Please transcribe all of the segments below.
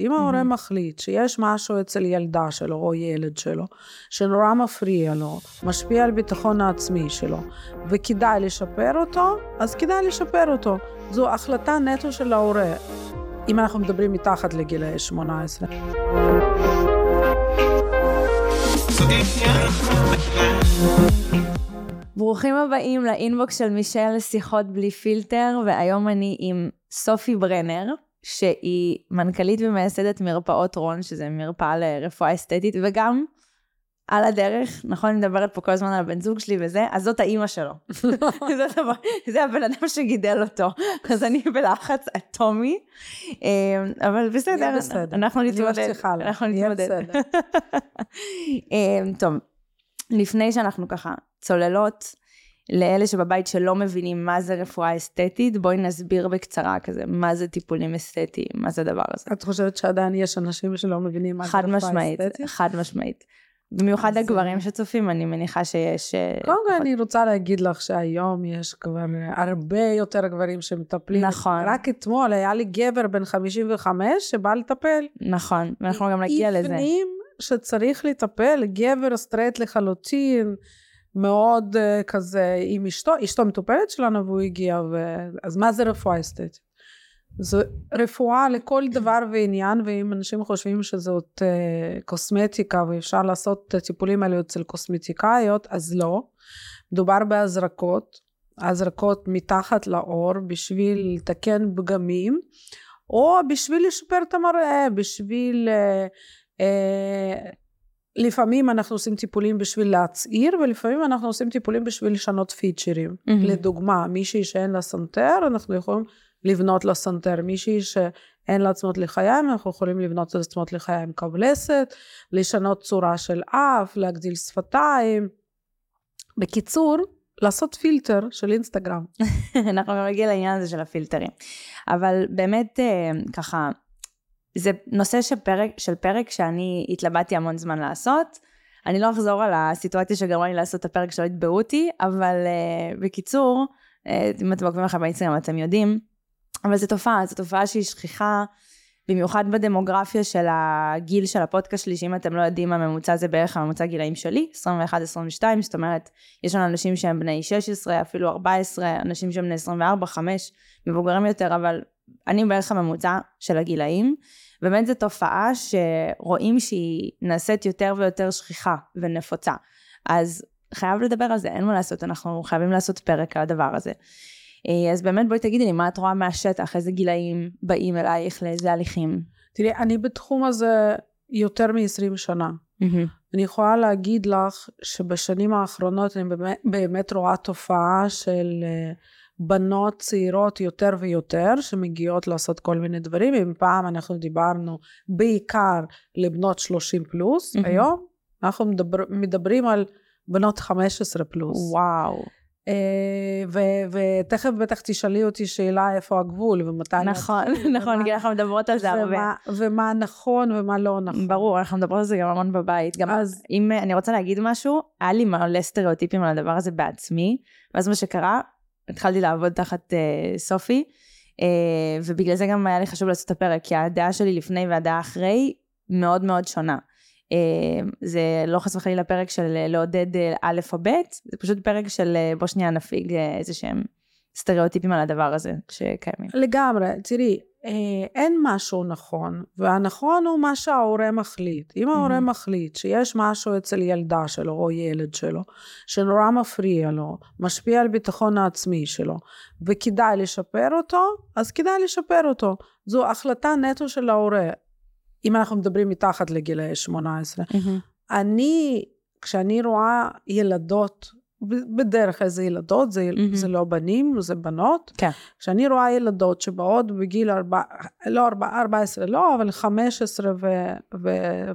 אם ההורה מחליט שיש משהו אצל ילדה שלו או ילד שלו, שנורא מפריע לו, משפיע על ביטחון העצמי שלו, וכדאי לשפר אותו, אז כדאי לשפר אותו. זו החלטה נטו של ההורה, אם אנחנו מדברים מתחת לגילאי 18. ברוכים הבאים לאינבוקס של מישל לשיחות בלי פילטר, והיום אני עם סופי ברנר, שהיא מנכ"לית ומייסדת מרפאות רון, שזה מרפאה לרפואה אסתטית, וגם על הדרך, נכון, אני מדברת פה כל הזמן על הבן זוג שלי וזה, אז זאת האימא שלו. דבר, זה הבן אדם שגידל אותו. אז אני בלחץ אטומי, אה, אבל בסדר, בסדר. אנחנו נתמודד. אנחנו נתמודד. אה, טוב, לפני שאנחנו ככה צוללות, לאלה שבבית שלא מבינים מה זה רפואה אסתטית, בואי נסביר בקצרה כזה, מה זה טיפולים אסתטיים, מה זה הדבר הזה. את חושבת שעדיין יש אנשים שלא מבינים מה זה חד רפואה משמעית, אסתטית? חד משמעית. במיוחד אז, הגברים שצופים, אני מניחה שיש... אה, קודם כל אני רוצה להגיד לך שהיום יש כבר הרבה יותר גברים שמטפלים. נכון. רק אתמול היה לי גבר בן 55 שבא לטפל. נכון, ואנחנו גם נגיע לזה. הפנים שצריך לטפל, גבר סטרייט לחלוטין, מאוד אה, כזה עם אשתו, אשתו מטופלת שלנו והוא הגיע, ו... אז מה זה רפואה אסתטית? זו רפואה לכל דבר ועניין, ואם אנשים חושבים שזאת אה, קוסמטיקה ואפשר לעשות את הטיפולים האלה אצל קוסמטיקאיות, אז לא. מדובר בהזרקות, הזרקות מתחת לעור בשביל לתקן פגמים, או בשביל לשפר את המראה, בשביל... אה, אה, לפעמים אנחנו עושים טיפולים בשביל להצעיר, ולפעמים אנחנו עושים טיפולים בשביל לשנות פיצ'רים. mm-hmm. לדוגמה, מישהי שאין לה סנטר, אנחנו יכולים לבנות לה סנטר. מישהי שאין לה עצמות לחיים, אנחנו יכולים לבנות עצמות לחיים קו לסת, לשנות צורה של אף, להגדיל שפתיים. בקיצור, לעשות פילטר של אינסטגרם. אנחנו נגיע לעניין הזה של הפילטרים. אבל באמת, אה, ככה, זה נושא של פרק, של פרק שאני התלבטתי המון זמן לעשות. אני לא אחזור על הסיטואציה שגרמה לי לעשות את הפרק שלא יתבעו אותי, אבל uh, בקיצור, uh, אם אתם עוקבים אחרי באינסטגרם אתם יודעים, אבל זו תופעה, זו תופעה שהיא שכיחה, במיוחד בדמוגרפיה של הגיל של הפודקאסט שלי, שאם אתם לא יודעים, הממוצע זה בערך הממוצע גילאים שלי, 21-22, זאת אומרת, יש לנו אנשים שהם בני 16, אפילו 14, אנשים שהם בני 24, 5, מבוגרים יותר, אבל אני בערך הממוצע של הגילאים. באמת זו תופעה שרואים שהיא נעשית יותר ויותר שכיחה ונפוצה. אז חייב לדבר על זה, אין מה לעשות, אנחנו חייבים לעשות פרק על הדבר הזה. אה, אז באמת בואי תגידי לי, מה את רואה מהשטח, איזה גילאים באים אלייך, לאיזה הליכים? תראי, אני בתחום הזה יותר מ-20 שנה. אני יכולה להגיד לך שבשנים האחרונות אני באמת, באמת רואה תופעה של אה, בנות צעירות יותר ויותר שמגיעות לעשות כל מיני דברים. אם פעם אנחנו דיברנו בעיקר לבנות 30 פלוס, מהמם. היום אנחנו מדבר, מדברים על בנות 15 פלוס. וואו. אה, ותכף בטח תשאלי אותי שאלה איפה הגבול ומתי נכון, נכון, כי אנחנו מדברות על זה הרבה. ומה, נכון ומה לא נכון. ברור, אנחנו מדברות על זה גם המון בבית. גם אז אם אני רוצה להגיד משהו, היה לי מלא סטריאוטיפים על הדבר הזה בעצמי, ואז מה שקרה, התחלתי לעבוד תחת אה, סופי, אה, ובגלל זה גם היה לי חשוב לעשות את הפרק, כי הדעה שלי לפני והדעה אחרי מאוד מאוד שונה. אה, זה לא חס וחלילה פרק של לעודד אה, א' או ב', זה פשוט פרק של אה, בוא שנייה נפיג אה, איזה שהם סטריאוטיפים על הדבר הזה שקיימים. לגמרי, תראי, אה, אין משהו נכון, והנכון הוא מה שההורה מחליט. אם ההורה מהמם. מחליט שיש משהו אצל ילדה שלו או ילד שלו, שנורא מפריע לו, משפיע על ביטחון העצמי שלו, וכדאי לשפר אותו, אז כדאי לשפר אותו. זו החלטה נטו של ההורה, אם אנחנו מדברים מתחת לגילאי 18. אני, כשאני רואה ילדות, בדרך כלל זה ילדות, זה, מהמם. זה לא בנים, זה בנות. כן. כשאני רואה ילדות שבאות בגיל, ארבע, לא ארבע, 14 לא, אבל 15 ו, ו,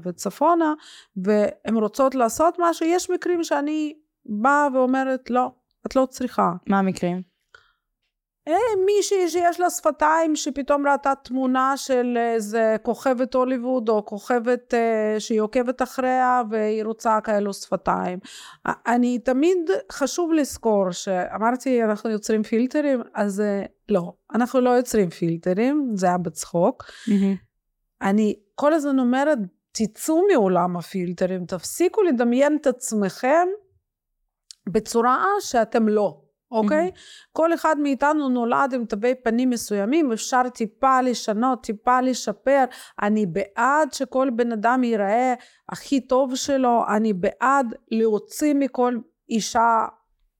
וצפונה, והן רוצות לעשות משהו, יש מקרים שאני באה ואומרת, לא, את לא צריכה. מה המקרים? אה, מישהי שיש לה שפתיים שפתאום ראתה תמונה של איזה כוכבת הוליווד או כוכבת אה, שהיא עוקבת אחריה והיא רוצה כאלו שפתיים. אני תמיד חשוב לזכור שאמרתי אנחנו יוצרים פילטרים אז אה, לא אנחנו לא יוצרים פילטרים זה היה בצחוק אני כל הזמן אומרת, תצאו מעולם הפילטרים, תפסיקו לדמיין את עצמכם בצורה שאתם לא. אוקיי? Mm-hmm. כל אחד מאיתנו נולד עם תווי פנים מסוימים, אפשר טיפה לשנות, טיפה לשפר. אני בעד שכל בן אדם ייראה הכי טוב שלו, אני בעד להוציא מכל אישה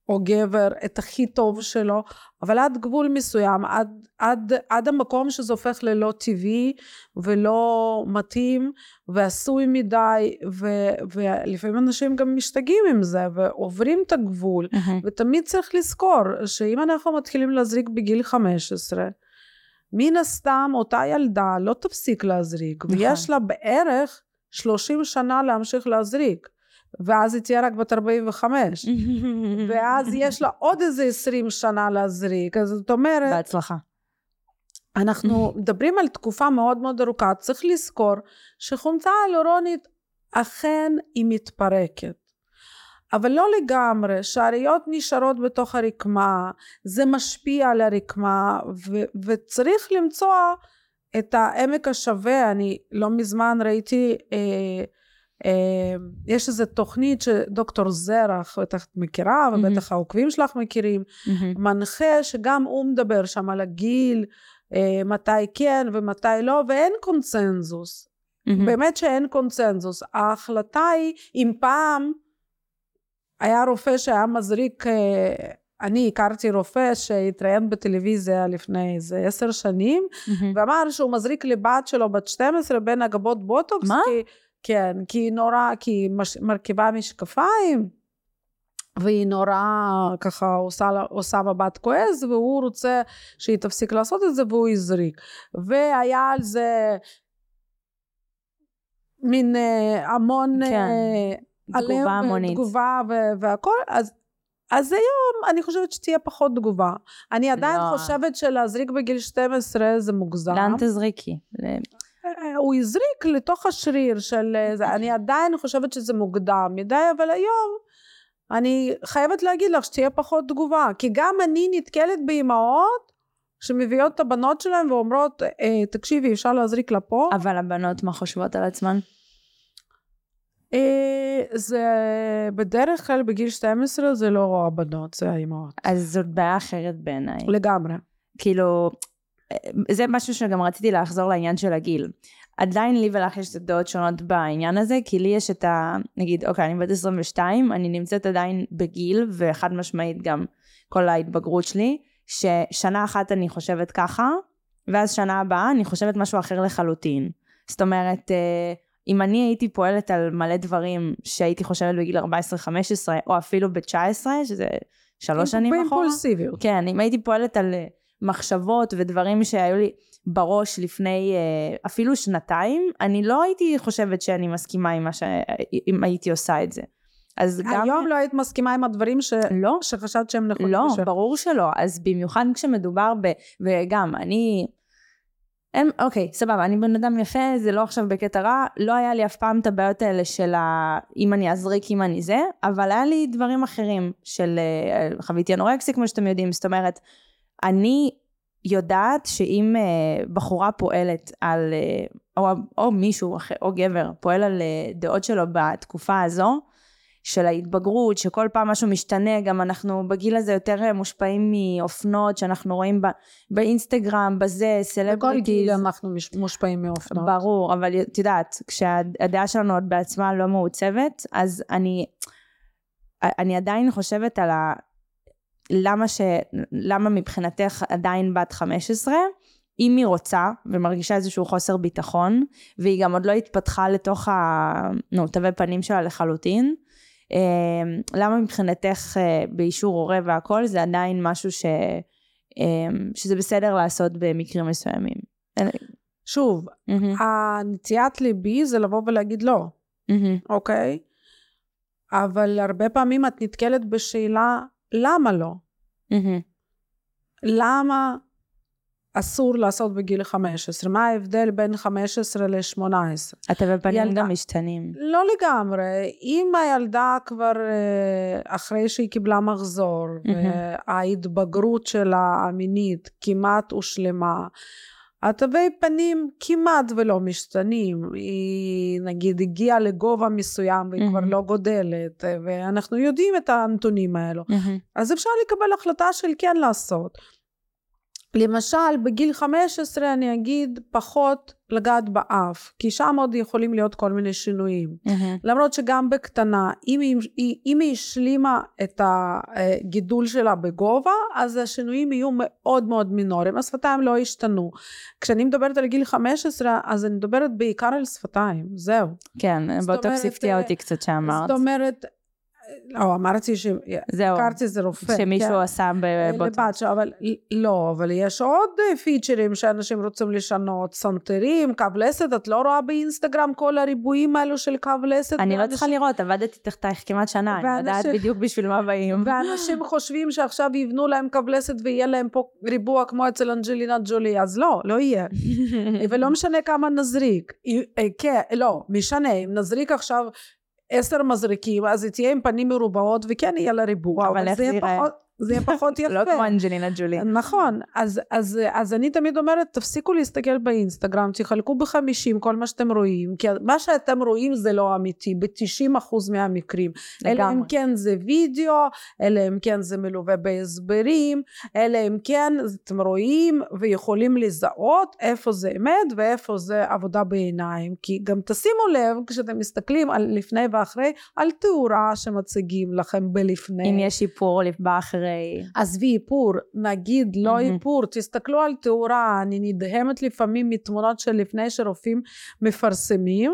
או גבר את הכי טוב שלו, אבל עד גבול מסוים, עד, עד, עד המקום שזה הופך ללא טבעי ולא מתאים ועשוי מדי, ו, ולפעמים אנשים גם משתגעים עם זה ועוברים את הגבול, mm-hmm. ותמיד צריך לזכור שאם אנחנו מתחילים להזריק בגיל 15, מן הסתם אותה ילדה לא תפסיק להזריק, נכון. ויש לה בערך 30 שנה להמשיך להזריק. ואז היא תהיה רק בת 45, ואז יש לה עוד איזה 20 שנה להזריק, אז זאת אומרת... בהצלחה. אנחנו מדברים על תקופה מאוד מאוד ארוכה, צריך לזכור שחומצה הלורונית אכן היא מתפרקת. אבל לא לגמרי, שהראיות נשארות בתוך הרקמה, זה משפיע על הרקמה, ו- וצריך למצוא את העמק השווה. אני לא מזמן ראיתי אה, יש איזו תוכנית שדוקטור זרח, בטח מכירה, ובטח mm-hmm. העוקבים שלך מכירים, mm-hmm. מנחה שגם הוא מדבר שם על הגיל, אה, מתי כן ומתי לא, ואין קונצנזוס. Mm-hmm. באמת שאין קונצנזוס. ההחלטה היא, אם פעם היה רופא שהיה מזריק, אה, אני הכרתי רופא שהתראיין בטלוויזיה לפני איזה עשר שנים, mm-hmm. ואמר שהוא מזריק לבת שלו בת 12 בין הגבות בוטוקס, מה? כי כן, כי היא נורא, כי היא מש, מרכיבה משקפיים, והיא נורא ככה עושה, עושה מבט כועס, והוא רוצה שהיא תפסיק לעשות את זה, והוא הזריק. והיה על זה מין אה, המון... כן, אה, תגובה המונית. תגובה והכל, אז... אז היום אני חושבת שתהיה פחות תגובה. אני עדיין לא. חושבת שלהזריק בגיל 12 זה מוגזם. לאן תזריקי? הוא הזריק לתוך השריר של זה, אני עדיין חושבת שזה מוקדם מדי, אבל היום אני חייבת להגיד לך שתהיה פחות תגובה, כי גם אני נתקלת באימהות שמביאות את הבנות שלהן ואומרות, אה, תקשיבי, אפשר להזריק לפה. אבל הבנות מה חושבות על עצמן? אה, זה בדרך כלל בגיל 12 זה לא הבנות, זה האימהות. אז זאת בעיה אחרת בעיניי. לגמרי. כאילו, זה משהו שגם רציתי לחזור לעניין של הגיל. עדיין לי ולך יש דעות שונות בעניין הזה, כי לי יש את ה... נגיד, אוקיי, אני בת 22, אני נמצאת עדיין בגיל, וחד משמעית גם כל ההתבגרות שלי, ששנה אחת אני חושבת ככה, ואז שנה הבאה אני חושבת משהו אחר לחלוטין. זאת אומרת, אה, אם אני הייתי פועלת על מלא דברים שהייתי חושבת בגיל 14-15, או אפילו ב-19, שזה שלוש שנים אחורה. באימפולסיביות. כן, אם הייתי פועלת על מחשבות ודברים שהיו לי בראש לפני אה, אפילו שנתיים, אני לא הייתי חושבת שאני מסכימה עם מה ש... אם הייתי עושה את זה. אז גם... היום לא היית מסכימה עם הדברים ש... לא. שחשבת שהם נכונים. לא, ש... ברור שלא. אז במיוחד כשמדובר ב... וגם, אני... אין, אוקיי, סבבה, אני בן אדם יפה, זה לא עכשיו בקטע רע, לא היה לי אף פעם את הבעיות האלה של ה... אם אני אזריק, אם אני זה, אבל היה לי דברים אחרים של אה, חוויתי אנורקסיה, כמו שאתם יודעים, זאת אומרת, אני יודעת שאם uh, בחורה פועלת על, uh, או, או מישהו אחר, או גבר, פועל על uh, דעות שלו בתקופה הזו, של ההתבגרות, שכל פעם משהו משתנה, גם אנחנו בגיל הזה יותר מושפעים מאופנות שאנחנו רואים ב, באינסטגרם, בזה, סלבריטיז. בכל גיל אנחנו מושפעים מאופנות. ברור, אבל את יודעת, כשהדעה שלנו עוד בעצמה לא מעוצבת, אז אני, אני עדיין חושבת על ה... למה, ש... למה מבחינתך עדיין בת 15, אם היא רוצה ומרגישה איזשהו חוסר ביטחון, והיא גם עוד לא התפתחה לתוך תווי פנים שלה לחלוטין, אמ, למה מבחינתך אה, באישור הורה והכל זה עדיין משהו ש... אמ, שזה בסדר לעשות במקרים מסוימים? שוב, mm-hmm. הנטיית ליבי זה לבוא ולהגיד לא, mm-hmm. אוקיי? אבל הרבה פעמים את נתקלת בשאלה למה לא? Mm-hmm. למה אסור לעשות בגיל 15? מה ההבדל בין 15 ל-18? אתה בפנים גם משתנים. לא לגמרי. אם הילדה כבר אה, אחרי שהיא קיבלה מחזור, mm-hmm. וההתבגרות שלה המינית כמעט הושלמה, התווי פנים כמעט ולא משתנים. היא נגיד הגיעה לגובה מסוים והיא כבר מהמם. לא גודלת, ואנחנו יודעים את הנתונים האלו. מהמם. אז אפשר לקבל החלטה של כן לעשות. למשל, בגיל 15 אני אגיד פחות לגעת באף, כי שם עוד יכולים להיות כל מיני שינויים. מהמם. למרות שגם בקטנה, אם היא, אם היא השלימה את הגידול שלה בגובה, אז השינויים יהיו מאוד מאוד מינוריים, השפתיים לא ישתנו. כשאני מדברת על גיל 15, אז אני מדברת בעיקר על שפתיים, זהו. כן, הפתיע אה, אותי קצת שאמרת. זאת אומרת, לא, אמרתי זהו, שהכרתי איזה רופא. שמישהו כן. עשה בבוטוקס. שלו, אבל לא, אבל יש עוד אה, פיצ'רים שאנשים רוצים לשנות, סנטרים, קו לסת, את לא רואה באינסטגרם כל הריבועים האלו של קו לסת? אני לא צריכה לראות, עבדתי תחתייך כמעט שנה, אני יודעת בדיוק בשביל מה באים. ואנשים חושבים שעכשיו יבנו להם קו לסת ויהיה להם פה ריבוע כמו אצל אנג'לינה ג'ולי, אז לא, לא יהיה. ולא משנה כמה נזריק. אה, כן, לא, משנה, אם נזריק עכשיו עשר מזריקים, אז היא תהיה עם פנים מרובעות וכן יהיה לה ריבוע, אבל אבל איך זה יהיה? פחות... זה יהיה פחות יפה. לא כמו אנג'לינה ג'ולי. נכון, אז, אז, אז אני תמיד אומרת, תפסיקו להסתכל באינסטגרם, תחלקו בחמישים כל מה שאתם רואים, כי מה שאתם רואים זה לא אמיתי, ב-90% מהמקרים. אלא אם. כן זה וידאו, אלא אם כן זה מלווה בהסברים, אלא אם כן אתם רואים ויכולים לזהות איפה זה אמת ואיפה זה עבודה בעיניים. כי גם תשימו לב, כשאתם מסתכלים על לפני ואחרי, על תאורה שמציגים לכם בלפני. אם יש שיפור באחרי. עזבי איפור, נגיד לא מהמם. איפור, תסתכלו על תאורה, אני נדהמת לפעמים מתמונות של לפני שרופאים מפרסמים,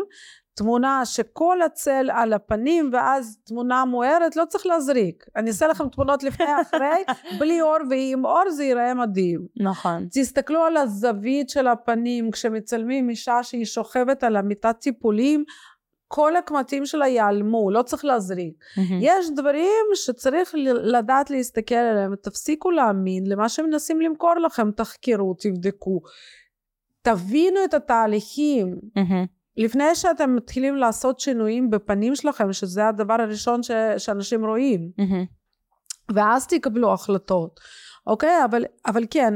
תמונה שכל הצל על הפנים ואז תמונה מוארת, לא צריך להזריק. אני אעשה לכם תמונות לפני אחרי, בלי אור ועם אור זה ייראה מדהים. נכון. תסתכלו על הזווית של הפנים כשמצלמים אישה שהיא שוכבת על המיטת טיפולים, כל הקמטים שלה ייעלמו, לא צריך להזריק. מהמם. יש דברים שצריך לדעת להסתכל עליהם, תפסיקו להאמין למה שמנסים למכור לכם, תחקרו, תבדקו. תבינו את התהליכים. mm-hmm. לפני שאתם מתחילים לעשות שינויים בפנים שלכם, שזה הדבר הראשון ש- שאנשים רואים, mm-hmm. ואז תקבלו החלטות. אוקיי? אבל, אבל כן,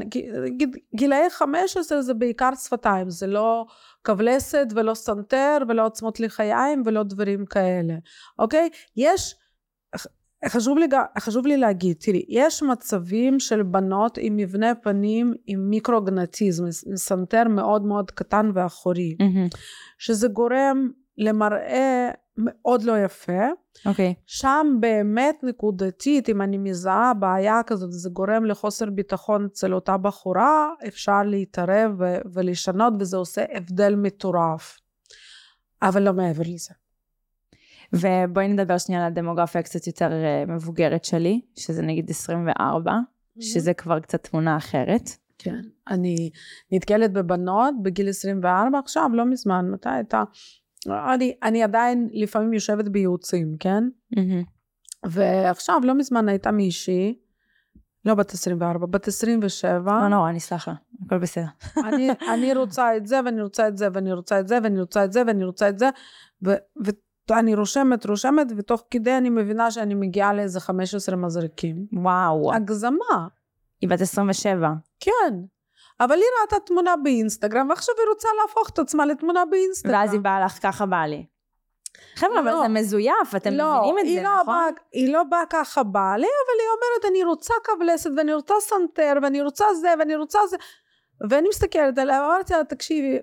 גילאי 15 זה בעיקר שפתיים, זה לא קו לסת ולא סנטר ולא עצמות לחיים ולא דברים כאלה. אוקיי? יש, חשוב לי, חשוב לי להגיד, תראי, יש מצבים של בנות עם מבנה פנים עם micrognathism, סנטר מאוד מאוד קטן ואחורי, mm-hmm. שזה גורם למראה מאוד לא יפה. אוקיי. שם באמת נקודתית, אם אני מזהה בעיה כזאת, זה גורם לחוסר ביטחון אצל אותה בחורה, אפשר להתערב ו- ולשנות, וזה עושה הבדל מטורף. אבל לא מעבר לזה. ובואי נדבר שנייה על הדמוגרפיה קצת יותר אה, מבוגרת שלי, שזה נגיד 24, שזה כבר קצת תמונה אחרת. כן. אני נתקלת בבנות בגיל 24 עכשיו, לא מזמן, מתי הייתה? אני, אני עדיין לפעמים יושבת בייעוצים, כן? מהמם. ועכשיו, לא מזמן הייתה מישהי, לא בת 24, בת 27. לא נורא, נסלח לה, הכל בסדר. אני, אני רוצה את זה, ואני רוצה את זה, ואני רוצה את זה, ואני רוצה את זה, ואני רוצה את זה, ו- ואני רושמת, רושמת, ותוך כדי אני מבינה שאני מגיעה לאיזה 15 מזרקים. וואו, הגזמה, היא בת 27. כן. אבל היא ראתה תמונה באינסטגרם, ועכשיו היא רוצה להפוך את עצמה לתמונה באינסטגרם. ואז היא באה לך ככה בא לי. חבר'ה, אבל לא. זה מזויף, אתם לא, מבינים את זה, לא נכון? באה, היא לא באה ככה באה לי, אבל היא אומרת, אני רוצה קו לסת, ואני רוצה סנטר, ואני רוצה זה, ואני רוצה זה. ואני מסתכלת עליה, ואמרתי לה, תקשיבי,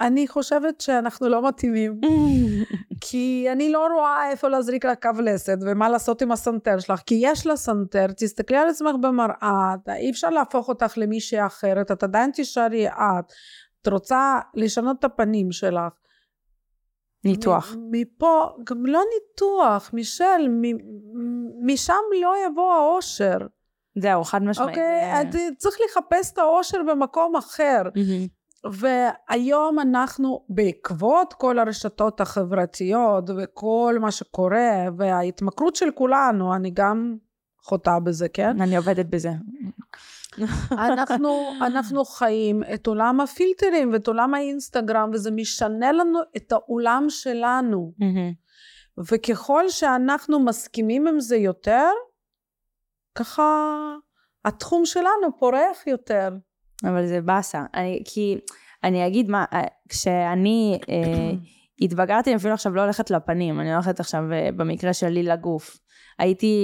אני חושבת שאנחנו לא מתאימים. כי אני לא רואה איפה להזריק לה קו לסת ומה לעשות עם הסנטר שלך, כי יש לה סנטר, תסתכלי על עצמך במראה, אי אפשר להפוך אותך למישהי אחרת, את עדיין תישארי את, את רוצה לשנות את הפנים שלך. ניתוח. מפה, גם לא ניתוח, מישל, משם לא יבוא האושר, זהו, חד משמעית. אוקיי? זה- את צריך לחפש את האושר במקום אחר. מהמם. והיום אנחנו בעקבות כל הרשתות החברתיות וכל מה שקורה וההתמכרות של כולנו, אני גם חוטאה בזה, כן? אני עובדת בזה. אנחנו, אנחנו חיים את עולם הפילטרים ואת עולם האינסטגרם וזה משנה לנו את העולם שלנו. וככל שאנחנו מסכימים עם זה יותר, ככה התחום שלנו פורח יותר. אבל זה באסה. אני, כי אני אגיד מה, אה, כשאני אה, התבגרתי, אני אפילו עכשיו לא הולכת לפנים, אני הולכת עכשיו אה, במקרה שלי לגוף. הייתי,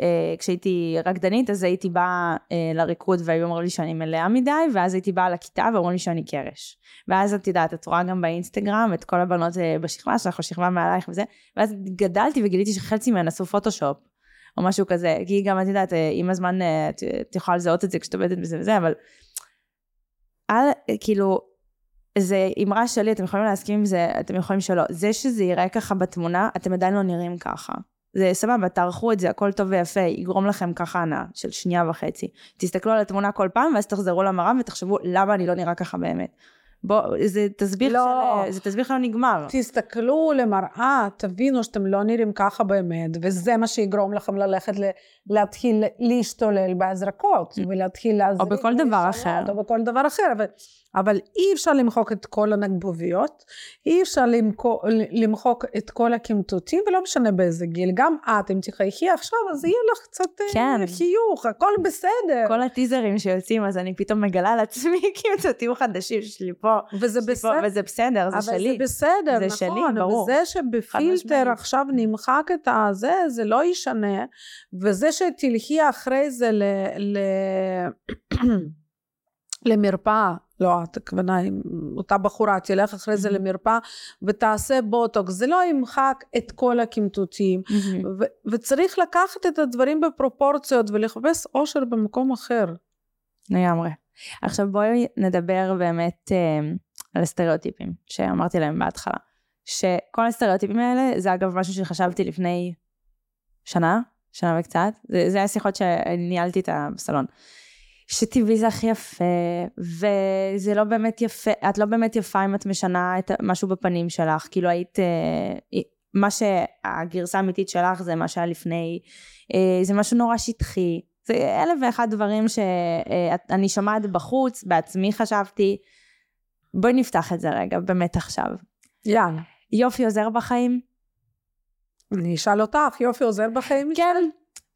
אה, כשהייתי רקדנית, אז הייתי באה אה, לריקוד והיו אומרים לי שאני מלאה מדי, ואז הייתי באה לכיתה ואומרים לי שאני קרש. ואז את יודעת, את רואה גם באינסטגרם את כל הבנות אה, בשכבה שלך, או שכבה מעלייך וזה, ואז גדלתי וגיליתי שחצי מהן עשו פוטושופ, או משהו כזה, כי גם את יודעת, אה, עם הזמן אה, את, את יכולה לזהות את זה כשאת עובדת בזה וזה, אבל אל, כאילו, זה אמרה שלי, אתם יכולים להסכים עם זה, אתם יכולים שלא. זה שזה ייראה ככה בתמונה, אתם עדיין לא נראים ככה. זה סבבה, תערכו את זה, הכל טוב ויפה, יגרום לכם ככה הנאה של שנייה וחצי. תסתכלו על התמונה כל פעם, ואז תחזרו למראה ותחשבו למה אני לא נראה ככה באמת. בוא, זה תסביך לא. של... זה תסביך לא נגמר. תסתכלו למראה, תבינו שאתם לא נראים ככה באמת, וזה מה שיגרום לכם ללכת ל- להתחיל להשתולל בהזרקות, ולהתחיל להזריק. או בכל דבר אחר. או בכל דבר אחר, אבל, אבל אי אפשר למחוק את כל הנגבוביות, אי אפשר למחוק, למחוק את כל הקמטוטים, ולא משנה באיזה גיל. גם את, אם תחייכי עכשיו, אז יהיה לך קצת אה, כן. חיוך, הכל בסדר. כל הטיזרים שיוצאים, אז אני פתאום מגלה על עצמי קמטוטים חדשים שלי פה. וזה שלי פה, בסדר. וזה בסדר, זה אבל שלי. זה בסדר, זה נכון, שלי, ברור. וזה שבפילטר. עכשיו נמחק את הזה, זה לא ישנה, וזה שתלכי אחרי זה ל... ל... למרפאה, לא את, הכוונה, עם אותה בחורה, תלך אחרי זה מהמם. למרפאה ותעשה בוטוקס, זה לא ימחק את כל הקמטוטים, מהמם. ו- וצריך לקחת את הדברים בפרופורציות ולחפש אושר במקום אחר. לגמרי. עכשיו בואי נדבר באמת אה, על הסטריאוטיפים שאמרתי להם בהתחלה. שכל הסטריאוטיפים האלה, זה אגב משהו שחשבתי לפני שנה, שנה וקצת, זה, זה היה שיחות שניהלתי את בסלון. שטבעי זה הכי יפה, וזה לא באמת יפה, את לא באמת יפה אם את משנה את משהו בפנים שלך, כאילו היית, אה, מה שהגרסה האמיתית שלך זה מה שהיה לפני, אה, זה משהו נורא שטחי, זה אלף ואחד דברים שאני שומעת בחוץ, בעצמי חשבתי, בואי נפתח את זה רגע, באמת עכשיו. יאללה. יופי עוזר בחיים? אני אשאל אותך, יופי עוזר בחיים? כן,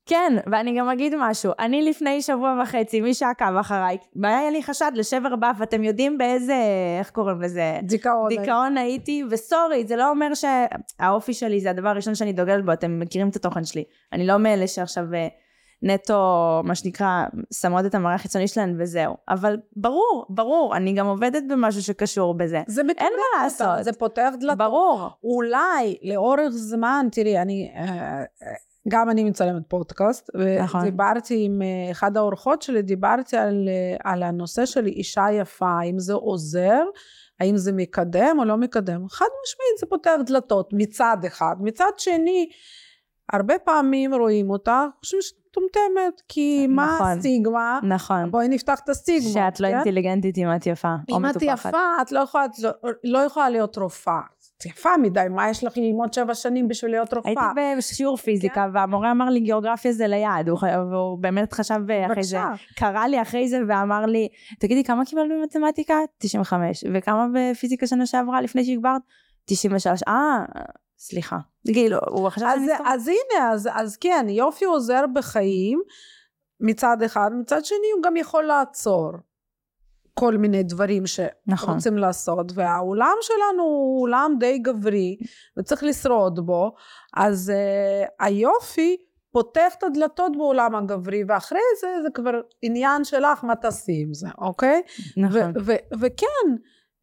כן, ואני גם אגיד משהו. אני לפני שבוע וחצי, מי שעקב אחריי, היה לי חשד לשבר באף, אתם יודעים באיזה, איך קוראים לזה? דיכאון. דיכאון הייתי, וסורי, זה לא אומר שהאופי שלי זה הדבר הראשון שאני דוגלת בו, אתם מכירים את התוכן שלי. אני לא מאלה שעכשיו אה, נטו, מה שנקרא, שמות את המראה החיצוני שלהן וזהו. אבל ברור, ברור, אני גם עובדת במשהו שקשור בזה. זה מתקדם אין מה לעשות. זה פותח דלתות. ברור. אולי לאורך זמן, תראי, אני, אה, אה, גם אני מצלמת פודקאסט, נכון. ודיברתי עם אה, אחד האורחות שלי, דיברתי על, אה, על הנושא של אישה יפה, האם זה עוזר, האם זה מקדם או לא מקדם. חד משמעית זה פותח דלתות מצד אחד. מצד שני, הרבה פעמים רואים אותה, חושבים שאת מטומטמת, כי מה נכון. הסטיגמה? נכון. בואי נפתח את הסטיגמה. שאת לא כן? אינטליגנטית אם את יפה, או אם את מטופחת. יפה, את לא יכולה, לא, לא יכולה להיות רופאה. את יפה מדי, מה יש לך ללמוד שבע שנים בשביל להיות רופאה? הייתי בשיעור פיזיקה, כן. והמורה אמר לי גיאוגרפיה זה ליד, הוא, והוא באמת חשב אחרי זה, בבקשה. קרא לי אחרי זה ואמר לי, תגידי כמה קיבלת במתמטיקה? 95, וכמה בפיזיקה שנה שעברה לפני שהגברת? 93, אה, סליחה. כאילו, הוא חשב אז. אז הנה, אז, אז כן, יופי עוזר בחיים מצד אחד, מצד שני הוא גם יכול לעצור כל מיני דברים נכון. שרוצים לעשות, והעולם שלנו הוא עולם די גברי, וצריך לשרוד בו, אז uh, היופי פותח את הדלתות בעולם הגברי, ואחרי זה זה כבר עניין שלך מה תעשי עם זה, אוקיי? נכון. וכן,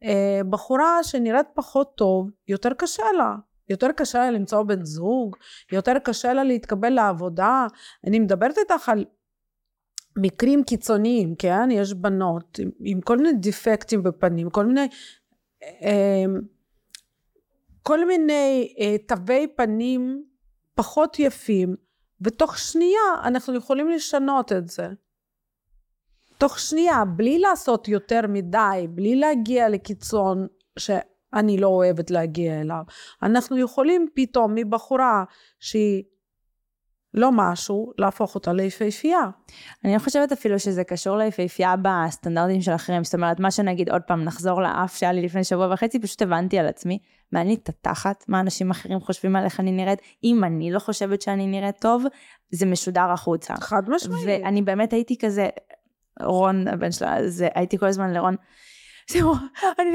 אה, בחורה שנראית פחות טוב, יותר קשה לה. יותר קשה לה למצוא בן זוג, יותר קשה לה להתקבל לעבודה. אני מדברת איתך על מקרים קיצוניים, כן? יש בנות עם, עם כל מיני דיפקטים בפנים, כל מיני... אה, כל מיני אה, תווי פנים פחות יפים, ותוך שנייה אנחנו יכולים לשנות את זה. תוך שנייה, בלי לעשות יותר מדי, בלי להגיע לקיצון שאני לא אוהבת להגיע אליו. אנחנו יכולים פתאום מבחורה שהיא לא משהו, להפוך אותה ליפהפייה. אני לא חושבת אפילו שזה קשור ליפהפייה בסטנדרטים של אחרים. זאת אומרת, מה שנגיד, עוד פעם, נחזור לאף שהיה לי לפני שבוע וחצי, פשוט הבנתי על עצמי, מעניין לי את התחת, מה אנשים אחרים חושבים על איך אני נראית. אם אני לא חושבת שאני נראית טוב, זה משודר החוצה. חד משמעית. ואני באמת הייתי כזה, רון, הבן שלה, אז הייתי כל הזמן לרון, זהו, אני,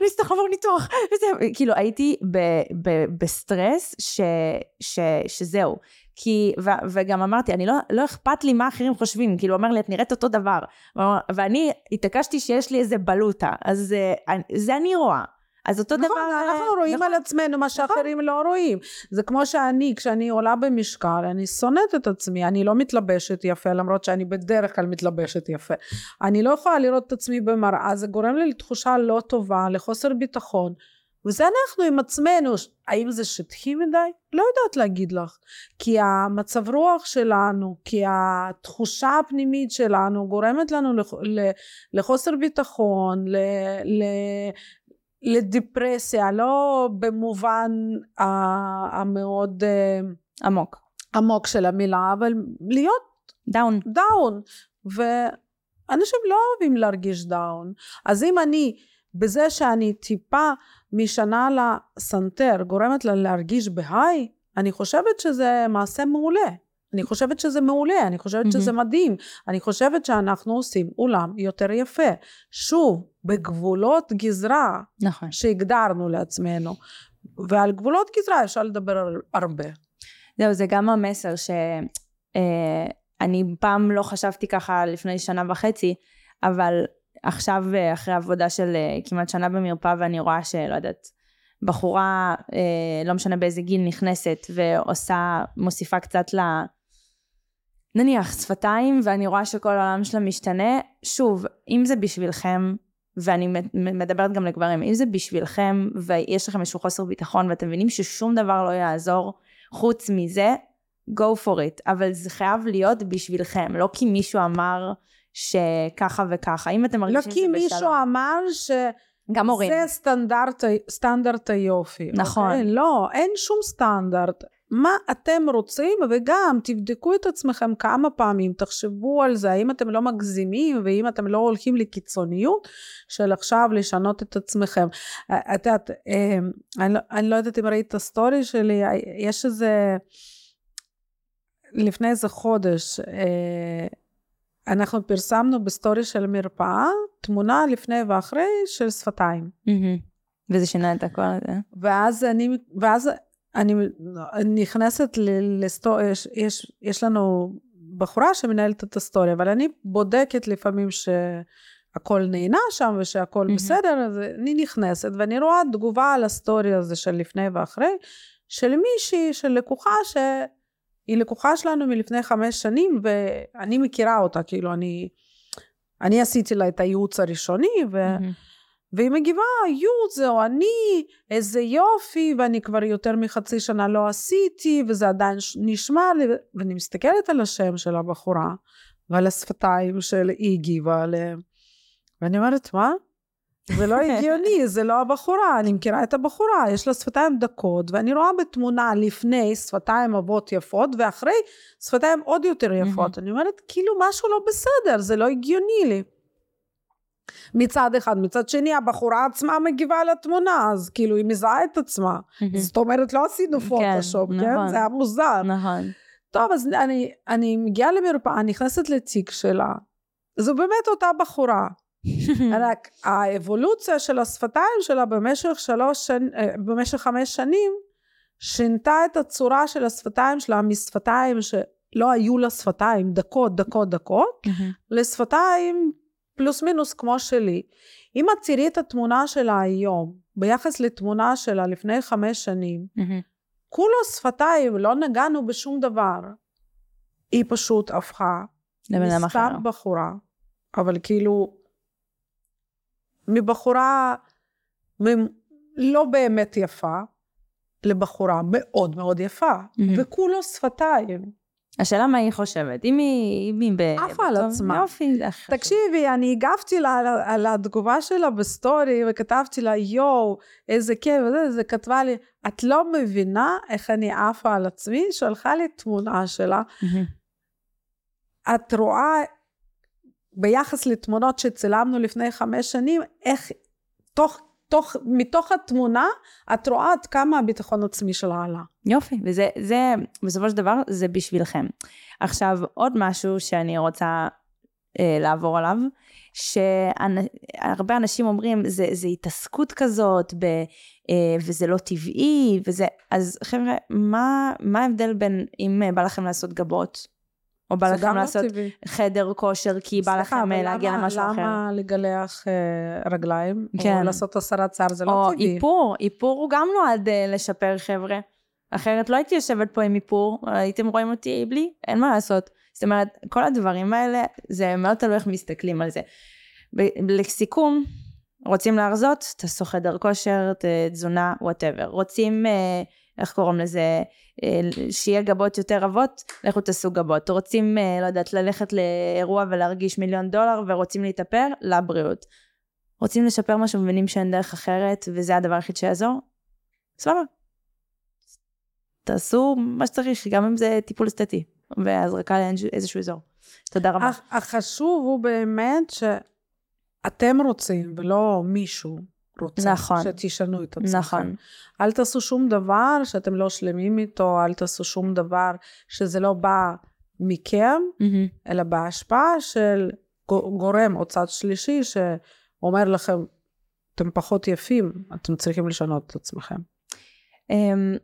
אני אצטרך לעבור ניתוח, וזהו, כאילו הייתי ב, ב, בסטרס ש, ש, שזהו. כי, ו, וגם אמרתי, אני לא, לא אכפת לי מה אחרים חושבים, כאילו, הוא אומר לי, את נראית אותו דבר. ואני התעקשתי שיש לי איזה בלוטה, אז אה, זה אני רואה. אז אותו נכון, דבר... נכון, אנחנו רואים נכון. על עצמנו מה שאחרים נכון. לא רואים. זה כמו שאני, כשאני עולה במשקל, אני שונאת את עצמי, אני לא מתלבשת יפה, למרות שאני בדרך כלל מתלבשת יפה. אני לא יכולה לראות את עצמי במראה, זה גורם לי לתחושה לא טובה, לחוסר ביטחון. וזה אנחנו עם עצמנו, האם זה שטחי מדי? לא יודעת להגיד לך. כי המצב רוח שלנו, כי התחושה הפנימית שלנו גורמת לנו לחוסר ביטחון, לדיפרסיה, לא במובן המאוד אה, עמוק. עמוק של המילה, אבל להיות down. Down. ואנשים לא אוהבים להרגיש down. אז אם אני, בזה שאני טיפה משנה לסנטר גורמת לה להרגיש ב high, אני חושבת שזה מעשה מעולה. אני חושבת שזה מעולה, אני חושבת mm-hmm. שזה מדהים, אני חושבת שאנחנו עושים עולם יותר יפה. שוב, בגבולות גזרה נכון. שהגדרנו לעצמנו, ועל גבולות גזרה אפשר לדבר הרבה. זהו, זה גם המסר שאני אה, פעם לא חשבתי ככה לפני שנה וחצי, אבל עכשיו אה, אחרי עבודה של אה, כמעט שנה במרפאה ואני רואה שלא יודעת, בחורה, אה, לא משנה באיזה גיל, נכנסת ועושה, מוסיפה קצת ל... נניח שפתיים ואני רואה שכל העולם שלה משתנה, שוב, אם זה בשבילכם, ואני מדברת גם לגברים, אם זה בשבילכם ויש לכם איזשהו חוסר ביטחון ואתם מבינים ששום דבר לא יעזור חוץ מזה, go for it, אבל זה חייב להיות בשבילכם, לא כי מישהו אמר שככה וככה, אם אתם מרגישים לא כי מישהו אמר ש... גם הורים. זה סטנדרט, סטנדרט היופי. נכון. אוקיי? לא, אין שום סטנדרט. מה אתם רוצים וגם תבדקו את עצמכם כמה פעמים תחשבו על זה האם אתם לא מגזימים ואם אתם לא הולכים לקיצוניות של עכשיו לשנות את עצמכם את יודעת אמ, אני, לא, אני לא יודעת אם ראית את הסטורי שלי יש איזה לפני איזה חודש אה, אנחנו פרסמנו בסטורי של מרפאה תמונה לפני ואחרי של שפתיים. וזה שינה את הכל הזה. ואז אני, ואז אני נכנסת לסטורי, יש, יש, יש לנו בחורה שמנהלת את הסטורי, אבל אני בודקת לפעמים שהכל נענה שם ושהכל mm-hmm. בסדר, אז אני נכנסת ואני רואה תגובה על הסטורי הזה של לפני ואחרי, של מישהי, של לקוחה ש... היא לקוחה שלנו מלפני חמש שנים ואני מכירה אותה, כאילו אני, אני עשיתי לה את הייעוץ הראשוני ו... Mm-hmm. והיא מגיבה, יו, זהו אני, איזה יופי, ואני כבר יותר מחצי שנה לא עשיתי, וזה עדיין נשמע לי, ואני מסתכלת על השם של הבחורה, ועל השפתיים של היא הגיבה עליהם, ואני אומרת, מה? זה לא הגיוני, זה לא הבחורה, אני מכירה את הבחורה, יש לה שפתיים דקות, ואני רואה בתמונה לפני שפתיים אבות יפות, ואחרי שפתיים עוד יותר יפות. אני אומרת, כאילו משהו לא בסדר, זה לא הגיוני לי. מצד אחד, מצד שני הבחורה עצמה מגיבה לתמונה, אז כאילו היא מזהה את עצמה. זאת אומרת, לא עשינו כן, פוטושופ, כן? נכון. זה היה מוזר. נכון. טוב, אז אני, אני מגיעה למרפאה, נכנסת לתיק שלה, זו באמת אותה בחורה. רק האבולוציה של השפתיים שלה במשך שלוש שנים, אה, במשך חמש שנים, שינתה את הצורה של השפתיים שלה משפתיים שלא היו לה שפתיים, דקות, דקות, דקות, לשפתיים פלוס מינוס כמו שלי. אם את תראי את התמונה שלה היום, ביחס לתמונה שלה לפני חמש שנים, כולו שפתיים, לא נגענו בשום דבר. היא פשוט הפכה מסתם בחורה, אבל כאילו מבחורה לא באמת יפה לבחורה מאוד מאוד יפה, mm-hmm. וכולו שפתיים. השאלה מה היא חושבת, אם היא... אם היא ב... עפה על עצמה. יופי, זה תקשיבי, אני הגבתי לה על, על התגובה שלה בסטורי, וכתבתי לה, יואו, איזה כיף, וזה, זה כתבה לי, את לא מבינה איך אני עפה על עצמי? שלחה לי תמונה שלה. Mm-hmm. את רואה ביחס לתמונות שצילמנו לפני חמש שנים, איך תוך, תוך, מתוך התמונה את רואה עד כמה הביטחון עצמי שלה עלה. יופי, וזה, זה, בסופו של דבר, זה בשבילכם. עכשיו, עוד משהו שאני רוצה אה, לעבור עליו, שהרבה אנשים אומרים, זה, זה התעסקות כזאת, ב, אה, וזה לא טבעי, וזה, אז חבר'ה, מה, מה ההבדל בין אם בא לכם לעשות גבות, או בא לכם לא לעשות טבעי. חדר כושר, כי בא לכם להגיע למה- למשהו אחר. למה לגלח אה, רגליים? כן. או לעשות הסרת שיער זה לא או טבעי. איפור, איפור הוא גם נועד אה, לשפר חבר'ה. אחרת לא הייתי יושבת פה עם איפור, הייתם רואים אותי בלי, אין מה לעשות. זאת אומרת, כל הדברים האלה, זה מאוד תלוי איך מסתכלים על זה. לסיכום, רוצים להרזות, תעשו חדר כושר, תזונה, וואטאבר. רוצים, אה, איך קוראים לזה, אה, שיהיה גבות יותר עבות, לכו תעשו גבות. רוצים, אה, לא יודעת, ללכת לאירוע ולהרגיש מיליון דולר ורוצים להתאפר, לבריאות. רוצים לשפר משהו, מבינים שאין דרך אחרת, וזה הדבר היחיד שיעזור? סבבה. תעשו מה שצריך, גם אם זה טיפול אסתטי, והזרקה לאיזשהו אזור. תודה רבה. הח- החשוב הוא באמת שאתם רוצים, ולא מישהו רוצה. נכון. שתשנו את עצמכם. נכון. אל תעשו שום דבר שאתם לא שלמים איתו, אל תעשו שום דבר שזה לא בא מכם, מהמם. אלא בהשפעה של גו- גורם או צד שלישי שאומר לכם, אתם פחות יפים, אתם צריכים לשנות את עצמכם. אמ,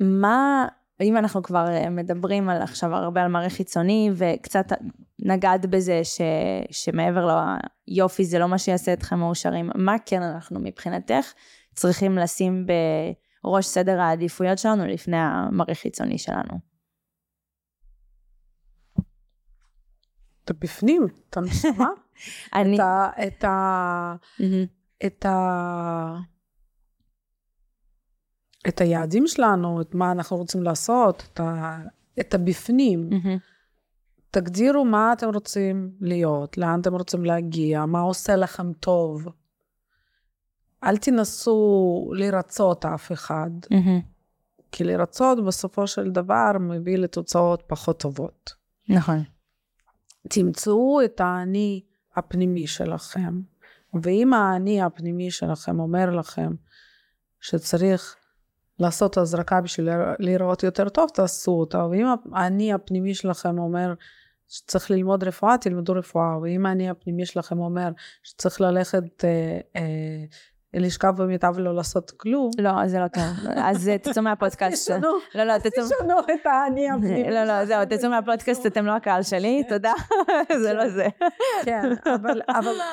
מה, אם אנחנו כבר אה, מדברים על עכשיו הרבה על מראה חיצוני, וקצת נגעת בזה ש, שמעבר ליופי זה לא מה שיעשה אתכם מאושרים, מה כן אנחנו מבחינתך צריכים לשים בראש סדר העדיפויות שלנו לפני המראה חיצוני שלנו? אתה בפנים, אתה נשמה, אני... את ה... את ה... את ה... את היעדים שלנו, את מה אנחנו רוצים לעשות, את, ה... את הבפנים. מהמם. תגדירו מה אתם רוצים להיות, לאן אתם רוצים להגיע, מה עושה לכם טוב. אל תנסו לרצות אף אחד, מהמם. כי לרצות בסופו של דבר מביא לתוצאות פחות טובות. נכון. תמצאו את האני הפנימי שלכם, ואם האני הפנימי שלכם אומר לכם שצריך לעשות הזרקה בשביל להיראות יותר טוב, תעשו אותה, ואם האני הפנימי שלכם אומר שצריך ללמוד רפואה, תלמדו רפואה, ואם האני הפנימי שלכם אומר שצריך ללכת אה, אה, לשכב במיטה ולא לעשות כלום, לא, זה לא טוב. אז אה, תצאו מהפודקאסט. תשנו, לא, לא, תצאו... תשנו את האני הפנימי. לא, לא, זהו, תצאו מהפודקאסט, אתם לא הקהל שלי, תודה. זה לא זה. כן,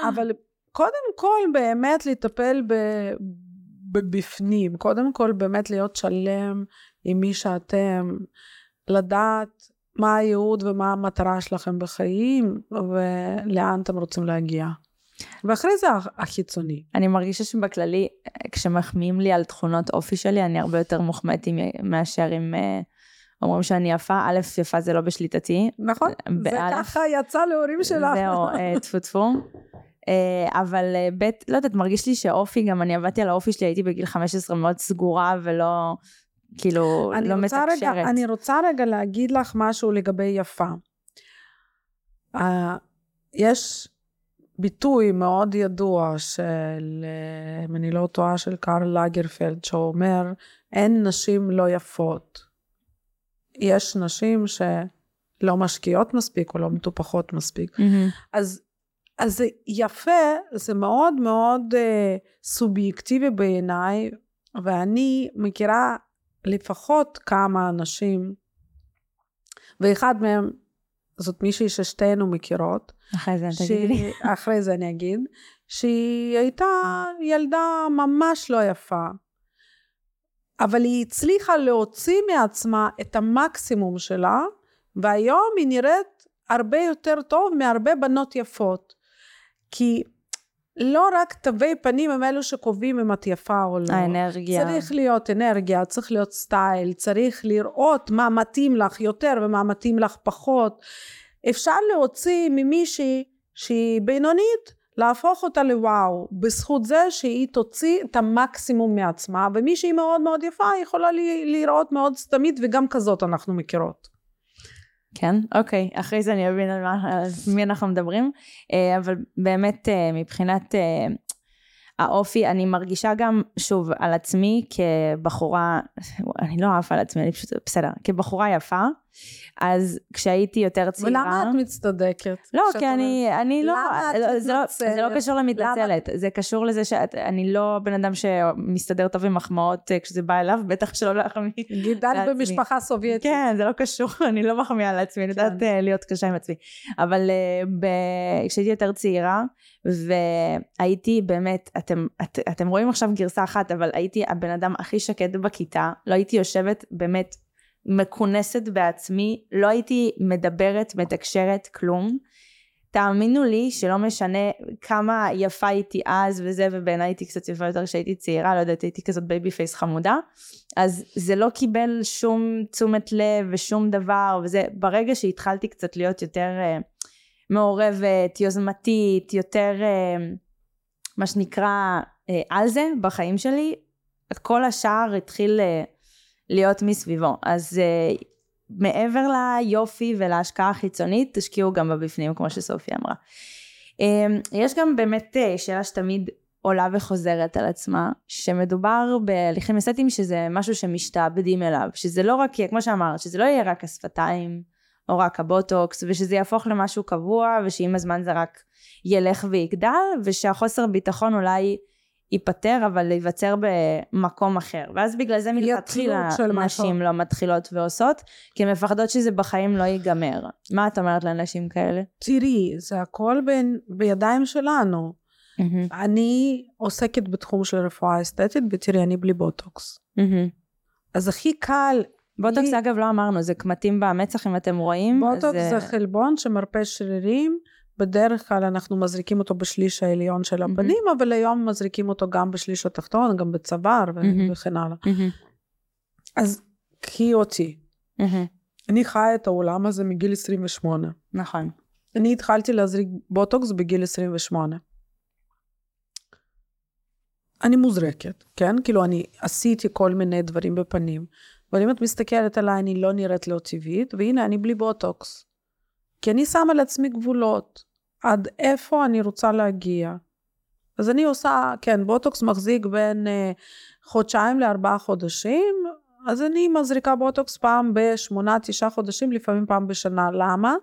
אבל, קודם כל באמת לטפל ב, בבפנים, קודם כל באמת להיות שלם עם מי שאתם, לדעת מה הייעוד ומה המטרה שלכם בחיים ולאן אתם רוצים להגיע. ואחרי זה הח- החיצוני. אני מרגישה שבכללי, כשמחמיאים לי על תכונות אופי שלי, אני הרבה יותר מוחמאתי מ- מאשר אם אה, אומרים שאני יפה. א', יפה זה לא בשליטתי. נכון? זה באלף. ככה יצא להורים שלך. זהו, אה, טפו טפו. אה, אבל אה, ב', לא יודעת, מרגיש לי שאופי, גם אני עבדתי על האופי שלי, הייתי בגיל 15 מאוד סגורה ולא, כאילו, לא מתקשרת. רגע, אני רוצה רגע להגיד לך משהו לגבי יפה. Uh, יש ביטוי מאוד ידוע של, אם אני לא טועה, של קארל לגרפלד, שאומר, אין נשים לא יפות. יש נשים שלא משקיעות מספיק או לא מטופחות מספיק. מהמם. אז, אז זה יפה, זה מאוד מאוד uh, סובייקטיבי בעיניי, ואני מכירה לפחות כמה אנשים, ואחד מהם זאת מישהי ששתינו מכירות, אחרי זה תגידי לי. אחרי זה אני אגיד, שהיא הייתה ילדה ממש לא יפה, אבל היא הצליחה להוציא מעצמה את המקסימום שלה, והיום היא נראית הרבה יותר טוב מהרבה בנות יפות. כי לא רק תווי פנים הם אלו שקובעים אם את יפה או לא. האנרגיה. צריך להיות אנרגיה, צריך להיות סטייל, צריך לראות מה מתאים לך יותר ומה מתאים לך פחות. אפשר להוציא ממישהי שהיא בינונית, להפוך אותה לוואו, בזכות זה שהיא תוציא את המקסימום מעצמה, ומי שהיא מאוד מאוד יפה יכולה להיראות מאוד סתמית, וגם כזאת אנחנו מכירות. כן, אוקיי, אחרי זה אני אבין על, מה, על מי אנחנו מדברים, אה, אבל באמת אה, מבחינת אה, האופי, אני מרגישה גם, שוב, על עצמי כבחורה, אני לא עפה על עצמי, אני פשוט, בסדר, כבחורה יפה, אז כשהייתי יותר צעירה... ולמה את מצטדקת? לא, כי אני, אני לא, למה את לא, זה לא, זה לא מתנצלת? קשור למתנצלת, זה קשור לזה שאני לא בן אדם שמסתדר טוב עם מחמאות אה, כשזה בא אליו, בטח שלא להחמיא. גידלת לעצמי. במשפחה סובייטית. כן, זה לא קשור, אני לא מחמיאה לעצמי, אני יודעת כן. אה, להיות קשה עם עצמי. אבל אה, ב- כשהייתי יותר צעירה, והייתי באמת, אתם, את, אתם רואים עכשיו גרסה אחת, אבל הייתי הבן אדם הכי שקט בכיתה, לא הייתי יושבת באמת מכונסת בעצמי, לא הייתי מדברת, מתקשרת, כלום. תאמינו לי שלא משנה כמה יפה הייתי אז וזה, ובעיניי הייתי קצת יפה יותר כשהייתי צעירה, לא יודעת, הייתי כזאת baby face חמודה, אז זה לא קיבל שום תשומת לב ושום דבר, וזה ברגע שהתחלתי קצת להיות יותר אה, מעורבת, יוזמתית, יותר אה, מה שנקרא אה, על זה בחיים שלי, כל השאר התחיל אה, להיות מסביבו. אז אה, מעבר ליופי ולהשקעה החיצונית, תשקיעו גם בבפנים, כמו שסופי אמרה. אה, יש גם באמת אה, שאלה שתמיד עולה וחוזרת על עצמה, שמדובר בהליכים אסתטיים שזה משהו שמשתעבדים אליו, שזה לא רק, כמו שאמרת, שזה לא יהיה רק השפתיים, או רק הבוטוקס, ושזה יהפוך למשהו קבוע, ושעם הזמן זה רק ילך ויגדל, ושהחוסר ביטחון אולי ייפתר, אבל ייווצר במקום אחר. ואז בגלל זה מלכתחילה. נשים לא מתחילות ועושות, כי הן מפחדות שזה בחיים לא ייגמר. מה את אומרת לאנשים כאלה? תראי, זה הכל בין, בידיים שלנו. אני עוסקת בתחום של רפואה אסתטית, ותראי, אני בלי בוטוקס. אז הכי קל, בוטוקס לי- אגב לא אמרנו, זה קמטים במצח אם אתם רואים. בוטוקס אה, זה חלבון שמרפה שרירים. בדרך כלל אנחנו מזריקים אותו בשליש העליון של. הפנים, אבל היום מזריקים אותו גם בשליש התחתון, גם בצוואר ו- מהמם. וכן הלאה. מהמם, אז קחי אותי. מהמם, אני חיה את העולם הזה מגיל 28. נכון. אני התחלתי להזריק בוטוקס בגיל 28. אני מוזרקת, כן? כאילו אני עשיתי כל מיני דברים בפנים, אבל אם את מסתכלת עליי, אני לא נראית לא טבעית, והנה, אני בלי בוטוקס. כי אני שמה לעצמי גבולות, עד איפה אני רוצה להגיע. אז אני עושה, כן, בוטוקס מחזיק בין אה, חודשיים לארבעה חודשים, אז אני מזריקה בוטוקס פעם בשמונה, תשעה חודשים, לפעמים פעם בשנה. למה?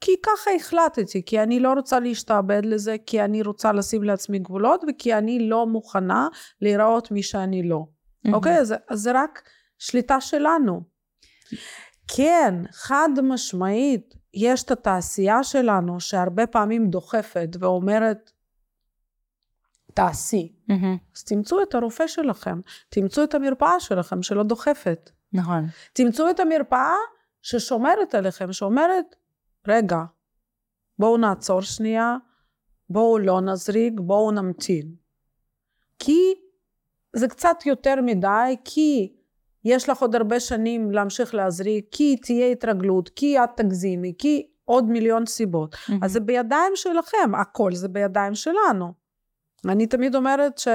כי ככה החלטתי, כי אני לא רוצה להשתעבד לזה, כי אני רוצה לשים לעצמי גבולות, וכי אני לא מוכנה להיראות מי שאני לא. אוקיי? אז, אז זה רק שליטה שלנו. כן, חד משמעית, יש את התעשייה שלנו שהרבה פעמים דוחפת ואומרת, תעשי. מהמם, אז תמצאו את הרופא שלכם, תמצאו את המרפאה שלכם שלא דוחפת. נכון. תמצאו את המרפאה ששומרת עליכם, שאומרת, רגע, בואו נעצור שנייה, בואו לא נזריק, בואו נמתין. כי זה קצת יותר מדי, כי יש לך עוד הרבה שנים להמשיך להזריק, כי תהיה התרגלות, כי את תגזימי, כי עוד מיליון סיבות. מהמם. אז זה בידיים שלכם, הכל זה בידיים שלנו. אני תמיד אומרת ש...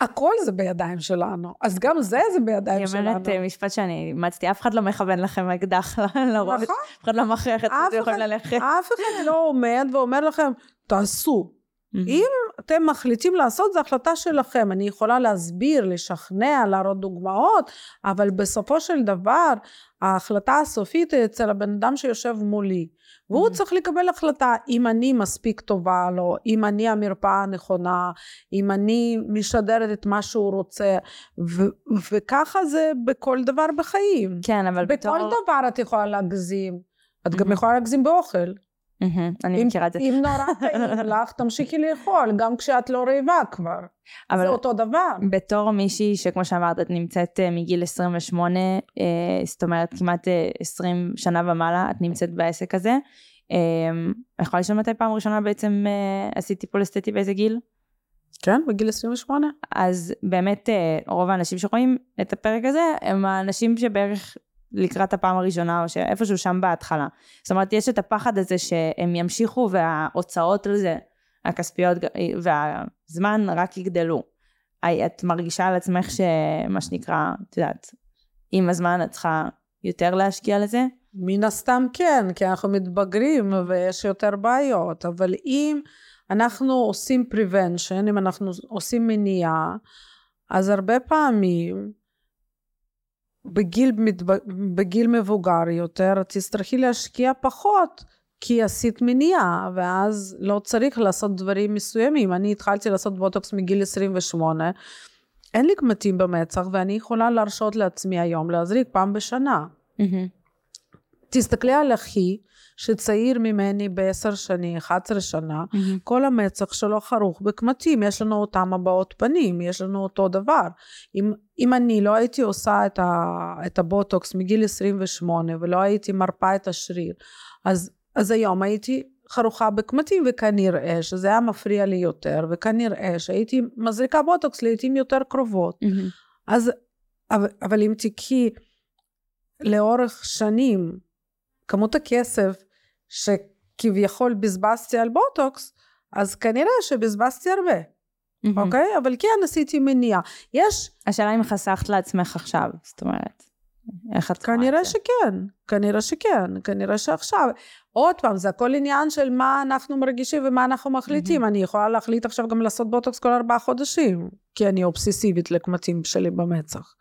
הכל זה בידיים שלנו, אז גם זה זה בידיים היא שלנו. אומרת אה, משפט שאני אימצתי, אף אחד לא מכוון לכם אקדח לראש, נכון. אף אחד לא מכריח את זה, יכולים ללכת. אף אחד לא עומד ואומר לכם, תעשו. מהמם. אם אתם מחליטים לעשות, זו החלטה שלכם. אני יכולה להסביר, לשכנע, להראות דוגמאות, אבל בסופו של דבר, ההחלטה הסופית היא אצל הבן אדם שיושב מולי. והוא Mhm. צריך לקבל החלטה אם אני מספיק טובה לו, אם אני המרפאה הנכונה, אם אני משדרת את מה שהוא רוצה, ו- וככה זה בכל דבר בחיים. כן, אבל בתור... בכל דבר את יכולה להגזים. את גם Mhm. יכולה להגזים באוכל. אני מכירה את זה. אם נורא טעים לך, תמשיכי לאכול, גם כשאת לא רעבה כבר. אבל זה אותו דבר. בתור מישהי שכמו שאמרת, את נמצאת אה, מגיל 28, אה, זאת אומרת כמעט אה, 20 שנה ומעלה, את נמצאת בעסק הזה. אה, אני יכולה לשאול מתי פעם ראשונה בעצם אה, עשית טיפול אסתטי באיזה גיל? כן, בגיל 28. אז באמת אה, רוב האנשים שרואים את הפרק הזה הם האנשים שבערך לקראת הפעם הראשונה או שאיפשהו שם בהתחלה. זאת אומרת יש את הפחד הזה שהם ימשיכו וההוצאות על זה הכספיות והזמן רק יגדלו. את מרגישה על עצמך שמה שנקרא, את יודעת, עם הזמן את צריכה יותר להשקיע לזה? מן הסתם כן, כי אנחנו מתבגרים ויש יותר בעיות, אבל אם אנחנו עושים prevention, אם אנחנו עושים מניעה, אז הרבה פעמים בגיל. בגיל מבוגר יותר תצטרכי להשקיע פחות כי עשית מניעה ואז לא צריך לעשות דברים מסוימים. אני התחלתי לעשות בוטוקס מגיל 28, אין לי קמטים במצח ואני יכולה להרשות לעצמי היום להזריק פעם בשנה. תסתכלי על אחי שצעיר ממני בעשר שנים, 11 שנה, mm-hmm. כל המצח שלו חרוך בקמטים, יש לנו אותם הבעות פנים, יש לנו אותו דבר. אם, אם אני לא הייתי עושה את, ה, את הבוטוקס מגיל 28 ולא הייתי מרפה את השריר, אז, אז היום הייתי חרושה בקמטים וכנראה שזה היה מפריע לי יותר וכנראה שהייתי מזריקה בוטוקס לעיתים יותר קרובות. Mm-hmm. אז, אבל, אבל אם תיקחי לאורך שנים כמות הכסף שכביכול בזבזתי על בוטוקס, אז כנראה שבזבזתי הרבה, mm-hmm. אוקיי? אבל כן עשיתי מניעה. יש... השאלה אם חסכת לעצמך עכשיו, זאת אומרת, איך את כנראה שכן, כנראה שכן, כנראה שעכשיו. עוד פעם, זה הכל עניין של מה אנחנו מרגישים ומה אנחנו מחליטים. Mm-hmm. אני יכולה להחליט עכשיו גם לעשות בוטוקס כל ארבעה חודשים, כי אני אובססיבית לקמטים שלי במצח,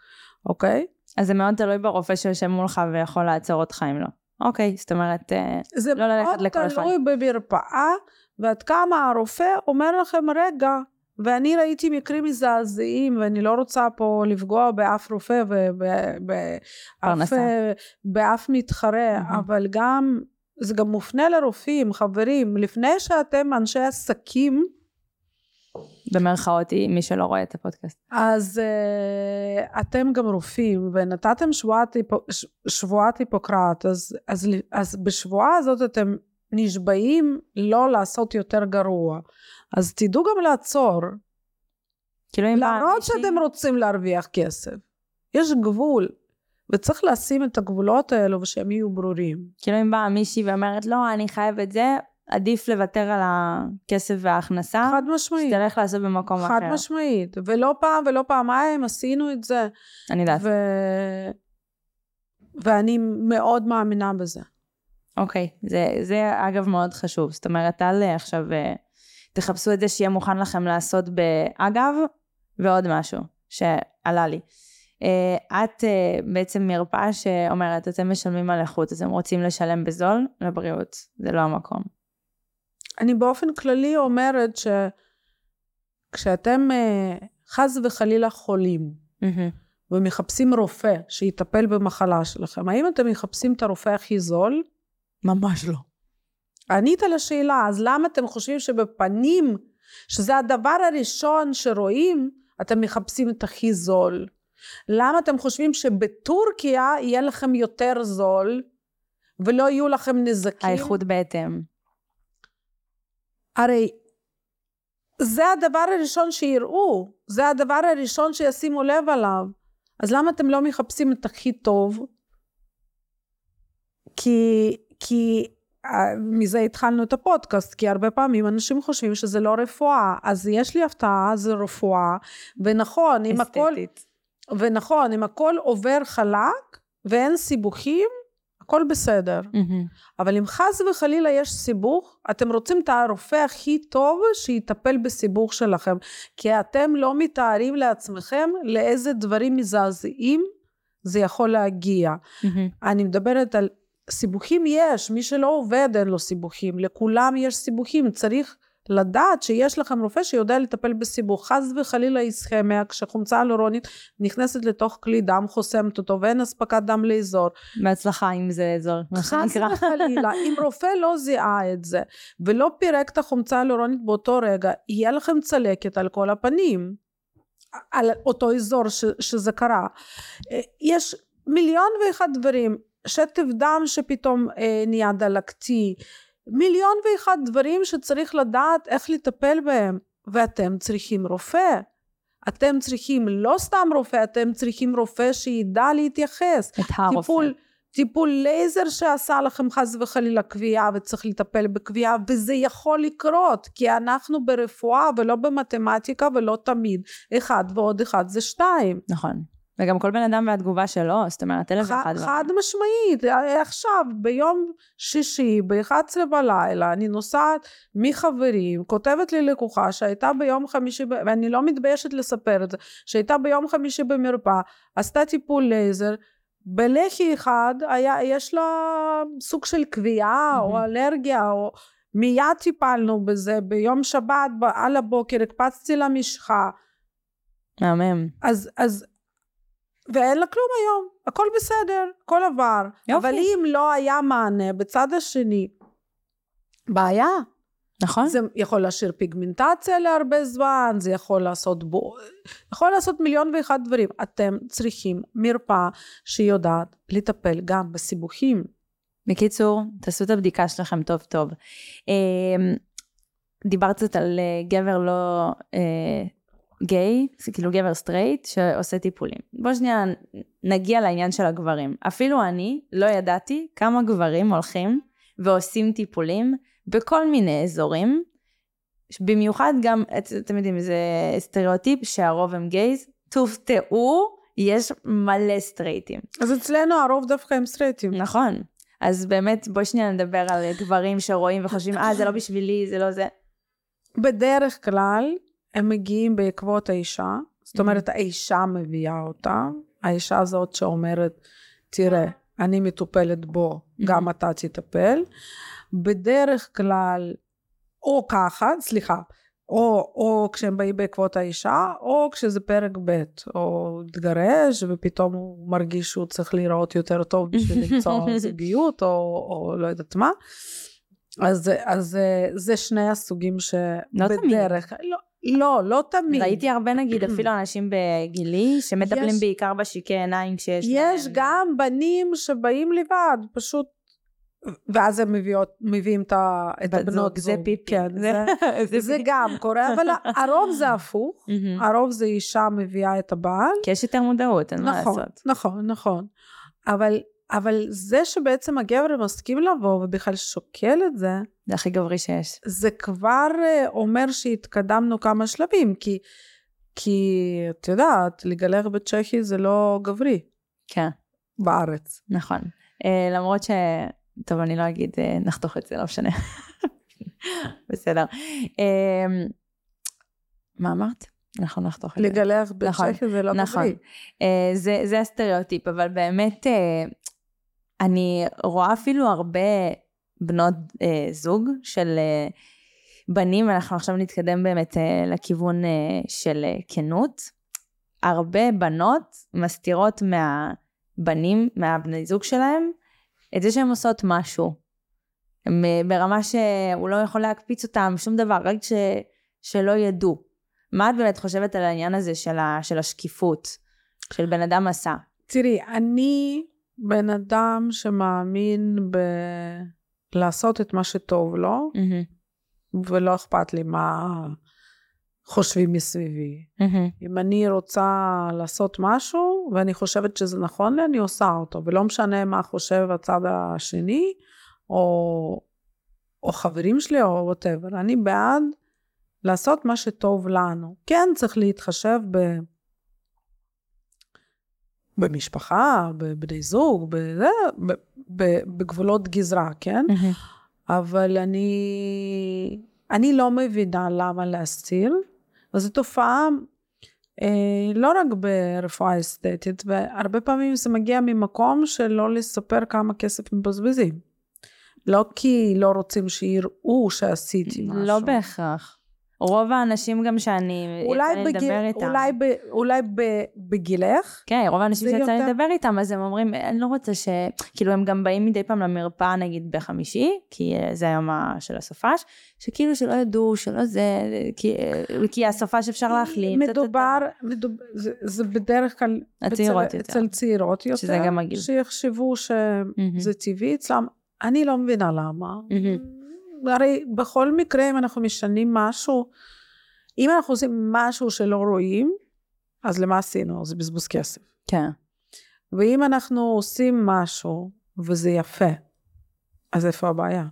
אוקיי? אז זה מאוד תלוי ברופא שיושב מולך ויכול לעצור אותך אם לא. אוקיי, זאת אומרת, אה, לא ללכת לכל אחד. זה מאוד תלוי במרפאה, ועד כמה הרופא אומר לכם, רגע, ואני ראיתי מקרים מזעזעים, ואני לא רוצה פה לפגוע באף רופא ובאף באף מתחרה, mm-hmm. אבל גם, זה גם מופנה לרופאים, חברים, לפני שאתם אנשי עסקים, במרכאות, מי שלא רואה את הפודקאסט. אז uh, אתם גם רופאים, ונתתם שבועת, היפו, שבועת היפוקרט, אז, אז, אז בשבועה הזאת אתם נשבעים לא לעשות יותר גרוע. אז תדעו גם לעצור. כאילו אם למרות שאתם רוצים להרוויח כסף. יש גבול. וצריך לשים את הגבולות האלו ושהם יהיו ברורים. כאילו אם באה מישהי ואומרת לא אני חייב את זה עדיף לוותר על הכסף וההכנסה. חד משמעית. שתלך לעשות במקום חד אחר. חד משמעית. ולא פעם ולא פעמיים עשינו את זה. אני יודעת. ו... ואני מאוד מאמינה בזה. אוקיי, זה, זה אגב מאוד חשוב. זאת אומרת, אל עכשיו אה, תחפשו את זה שיהיה מוכן לכם לעשות באגב, ועוד משהו שעלה לי. Uh, את בעצם מרפאה שאומרת, אתם משלמים על איכות, אז הם רוצים לשלם בזול לבריאות, זה לא המקום. אני באופן כללי אומרת שכשאתם uh, חס וחלילה חולים, mm-hmm. ומחפשים רופא שיטפל במחלה שלכם, האם אתם מחפשים את הרופא הכי זול? ממש לא. ענית על השאלה, אז למה אתם חושבים שבפנים, שזה הדבר הראשון שרואים, אתם מחפשים את הכי זול? למה אתם חושבים שבטורקיה יהיה לכם יותר זול ולא יהיו לכם נזקים? האיכות בהתאם. הרי זה הדבר הראשון שיראו, זה הדבר הראשון שישימו לב עליו. אז למה אתם לא מחפשים את הכי טוב? כי, כי אה, מזה התחלנו את הפודקאסט, כי הרבה פעמים אנשים חושבים שזה לא רפואה. אז יש לי הפתעה, זה רפואה, ונכון, אם הכל... ונכון, אם הכל עובר חלק ואין סיבוכים, הכל בסדר. Mm-hmm. אבל אם חס וחלילה יש סיבוך, אתם רוצים את הרופא הכי טוב שיטפל בסיבוך שלכם. כי אתם לא מתארים לעצמכם לאיזה דברים מזעזעים זה יכול להגיע. Mm-hmm. אני מדברת על סיבוכים יש, מי שלא עובד אין לו סיבוכים, לכולם יש סיבוכים, צריך לדעת שיש לכם רופא שיודע לטפל בסיבוך. חס וחלילה איסכמיה, כשחומצה אלורונית נכנסת לתוך כלי דם, חוסמת אותו ואין אספקת דם לאזור. בהצלחה אם זה אזור, חס וחלילה, אם רופא לא זיהה את זה ולא פירק את החומצה האלורונית באותו רגע, יהיה לכם צלקת על כל הפנים. על אותו אזור ש, שזה קרה. יש מיליון ואחד דברים, שטף דם שפתאום אה, נהיה דלקתי, מיליון ואחד דברים שצריך לדעת איך לטפל בהם. ואתם צריכים רופא. אתם צריכים לא סתם רופא אתם צריכים רופא שידע להתייחס. את הרופא. טיפול, טיפול לייזר שעשה לכם חס וחלילה קביעה וצריך לטפל בקביעה וזה יכול לקרות כי אנחנו ברפואה ולא במתמטיקה ולא תמיד. אחד ועוד אחד זה שתיים. נכון וגם כל בן אדם והתגובה שלו, זאת אומרת, אלף ואחד חד, דברים. חד משמעית, עכשיו, ביום שישי, ב-11 בלילה, אני נוסעת מחברים, כותבת לי לקוחה שהייתה ביום חמישי, ואני לא מתביישת לספר את זה, שהייתה ביום חמישי במרפאה, עשתה טיפול לייזר, בלחי אחד היה, יש לה סוג של קביעה או מהמם. אלרגיה, או מיד טיפלנו בזה, ביום שבת על הבוקר הקפצתי לה משחה, מהמם. אז, אז, ואין לה כלום היום, הכל בסדר, הכל עבר. יופי. אבל אם לא היה מענה בצד השני, בעיה. נכון? זה יכול להשאיר פיגמנטציה להרבה זמן, זה יכול לעשות בו, יכול לעשות מיליון ואחד דברים. אתם צריכים מרפאה שיודעת לטפל גם בסיבוכים. בקיצור, תעשו את הבדיקה שלכם טוב טוב. אה, דיברת קצת על אה, גבר לא אה, גיי, זה כאילו גבר סטרייט שעושה טיפולים. בוא שנייה נגיע לעניין של הגברים. אפילו אני לא ידעתי כמה גברים הולכים ועושים טיפולים בכל מיני אזורים. במיוחד גם, את- אתם יודעים, זה סטריאוטיפ שהרוב הם גייז. תופתעו, יש מלא סטרייטים. אז אצלנו הרוב דווקא הם סטרייטים. נכון. אז באמת, בואי שנייה נדבר על גברים שרואים וחושבים, אה, זה לא בשבילי, זה לא זה. בדרך כלל הם מגיעים בעקבות האישה, זאת אומרת האישה מביאה אותם, האישה הזאת שאומרת, תראה, אני מטופלת, בוא, גם אתה תטפל. בדרך כלל, או ככה, סליחה, או, או כשהם באים בעקבות האישה, או כשזה פרק ב', או התגרש, ופתאום הוא מרגיש שהוא צריך להיראות יותר טוב בשביל למצוא זוגיות, או, או לא יודעת מה. אז, אז אה, זה שני הסוגים לא תמיד. שבדרך לא, לא, לא תמיד. ראיתי הרבה, נגיד, אפילו אנשים בגילי, שמטפלים יש- בעיקר בשיקי עיניים כשיש יש להם- גם בנים שבאים לבד, פשוט, ואז הם מביאות, מביאים את, הבנות זוג, זה. פיפי. כן, זה, זה זה. גם קורה, אבל הרוב זה הפוך. הרוב זה אישה מביאה את הבעל. כי יש יותר מודעות, אין מה נכון, לעשות. נכון, נכון. אבל, אבל זה שבעצם הגבר מסכים לבוא ובכלל שוקל את זה, זה הכי גברי שיש. זה כבר אה, אומר שהתקדמנו כמה שלבים, כי, כי את יודעת, לגלח בצ'כי זה לא גברי כן, בארץ. נכון. אה, למרות ש... טוב, אני לא אגיד, אה, נחתוך את זה, לא משנה. בסדר. אה, מה אמרת? אנחנו נחתוך את זה. לגלח נכון, בצ'כי זה לא נכון. גברי. אה, זה, זה הסטריאוטיפ, אבל באמת אה, אני רואה אפילו הרבה בנות אה, זוג של אה, בנים, אנחנו עכשיו נתקדם באמת אה, לכיוון אה, של אה, כנות. הרבה בנות מסתירות מהבנים, מהבני זוג שלהם, את זה שהן עושות משהו. הם אה, ברמה שהוא לא יכול להקפיץ אותם, שום דבר, רק ש, שלא ידעו. מה את באמת חושבת על העניין הזה של, ה, של השקיפות, של בן אדם עשה? תראי, אני בן אדם שמאמין ב... לעשות את מה שטוב לו, ולא אכפת לי מה חושבים מסביבי. אם אני רוצה לעשות משהו, ואני חושבת שזה נכון לי, אני עושה אותו, ולא משנה מה חושב הצד השני, או, או חברים שלי, או וואטאבר. אני בעד לעשות מה שטוב לנו. כן, צריך להתחשב ב... במשפחה, בבני זוג, בזה, בגבולות גזרה, כן? אבל אני, אני לא מבינה למה להסתיר, וזו תופעה אה, לא רק ברפואה אסתטית, והרבה פעמים זה מגיע ממקום של לא לספר כמה כסף מבזבזים. לא כי לא רוצים שיראו שעשיתי משהו. לא בהכרח. רוב האנשים גם שאני יצא אולי, לי בגיל, לדבר איתם. אולי, ב, אולי ב, בגילך, כן, רוב האנשים שיצא לי יותר- לדבר איתם, אז הם אומרים, אני לא רוצה ש... כאילו, הם גם באים מדי פעם למרפאה, נגיד, בחמישי, כי אה, זה היום של הסופש, שכאילו שלא ידעו, שלא זה, כי, אה, כי הסופש אפשר להחלים. טה. מדובר, מדובר זה, זה בדרך כלל הצעירות אצל, יותר. אצל צעירות יותר, שזה גם הגיל. שיחשבו שזה מהמם. טבעי אצלם. אני לא מבינה למה. מהמם. הרי בכל מקרה אם אנחנו משנים משהו, אם אנחנו עושים משהו שלא רואים, אז למה עשינו? זה בזבוז כסף. כן. ואם אנחנו עושים משהו וזה יפה, אז איפה הבעיה?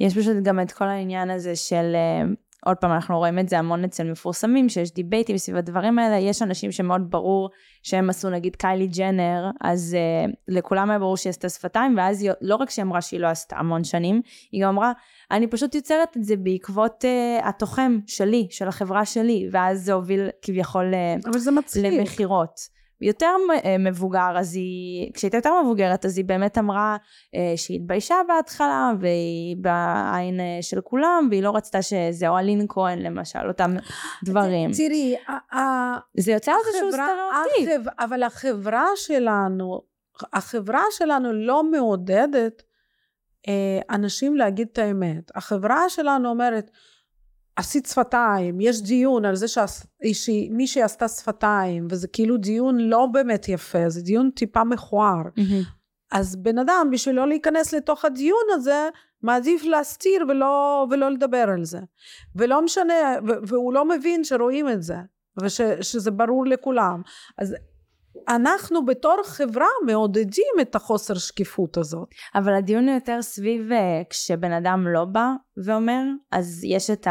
יש פשוט גם את כל העניין הזה של אה, עוד פעם, אנחנו רואים את זה המון אצל מפורסמים, שיש דיבייטים סביב הדברים האלה, יש אנשים שמאוד ברור שהם עשו נגיד קיילי ג'נר, אז uh, לכולם היה ברור שהיא עשתה שפתיים, ואז היא, לא רק שהיא אמרה שהיא לא עשתה המון שנים, היא גם אמרה, אני פשוט יוצרת את זה בעקבות uh, התוחם שלי, של החברה שלי, ואז זה הוביל כביכול uh, אבל זה מצחיק. למכירות. יותר אה, מבוגר, אז היא, כשהייתה יותר מבוגרת, אז היא באמת אמרה אה, שהיא התביישה בהתחלה, והיא בעין אה, של כולם, והיא לא רצתה שזה, או אלין כהן למשל, אותם דברים. תראי, זה יוצר איזשהו סטריאוטיפ. אבל החברה שלנו, החברה שלנו לא מעודדת אנשים להגיד את האמת. החברה שלנו אומרת, עשית שפתיים, יש דיון על זה שמישהי עשתה שפתיים, וזה כאילו דיון לא באמת יפה, זה דיון טיפה מכוער. Mm-hmm. אז בן אדם, בשביל לא להיכנס לתוך הדיון הזה, מעדיף להסתיר ולא, ולא לדבר על זה. ולא משנה, והוא לא מבין שרואים את זה, ושזה ברור לכולם. אז אנחנו בתור חברה מעודדים את החוסר שקיפות הזאת. אבל הדיון הוא יותר סביב אה, כשבן אדם לא בא ואומר, אז יש את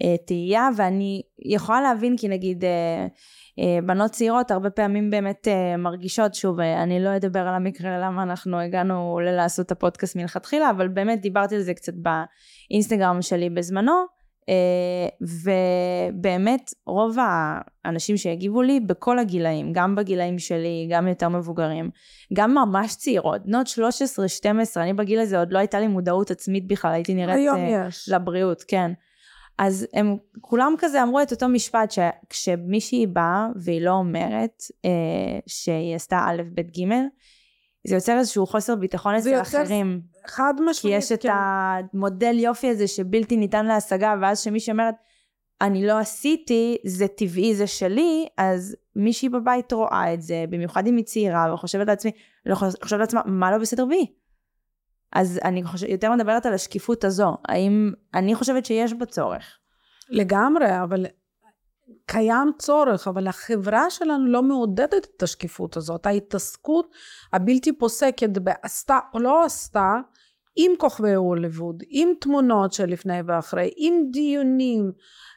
התהייה, ואני יכולה להבין כי נגיד אה, אה, בנות צעירות הרבה פעמים באמת מרגישות, שוב, אני לא אדבר על המקרה למה אנחנו הגענו לעשות את הפודקאסט מלכתחילה, אבל באמת דיברתי על זה קצת באינסטגרם שלי בזמנו. אה, ובאמת רוב האנשים שהגיבו לי בכל הגילאים, גם בגילאים שלי, גם יותר מבוגרים, גם ממש צעירות, בנות 13-12, אני בגיל הזה עוד לא הייתה לי מודעות עצמית בכלל, הייתי נראית היום uh, יש. לבריאות, כן. אז הם כולם כזה אמרו את אותו משפט שכשמישהי באה והיא לא אומרת אה, שהיא עשתה א', ב', ג', זה יוצר איזשהו חוסר ביטחון אצל אחרים. חד משמעית, כי יש את כן. המודל יופי הזה שבלתי ניתן להשגה, ואז שמישהי אומרת, אני לא עשיתי, זה טבעי, זה שלי, אז מישהי בבית רואה את זה, במיוחד אם היא צעירה, וחושבת לעצמי, לא חושבת לעצמה, מה לא בסדר בי? אז אני חושב, יותר מדברת על השקיפות הזו, האם, אני חושבת שיש בה צורך. לגמרי, אבל קיים צורך, אבל החברה שלנו לא מעודדת את השקיפות הזאת. ההתעסקות הבלתי פוסקת בעשתה או לא עשתה, עם כוכבי הוליווד, עם תמונות של לפני ואחרי, עם דיונים.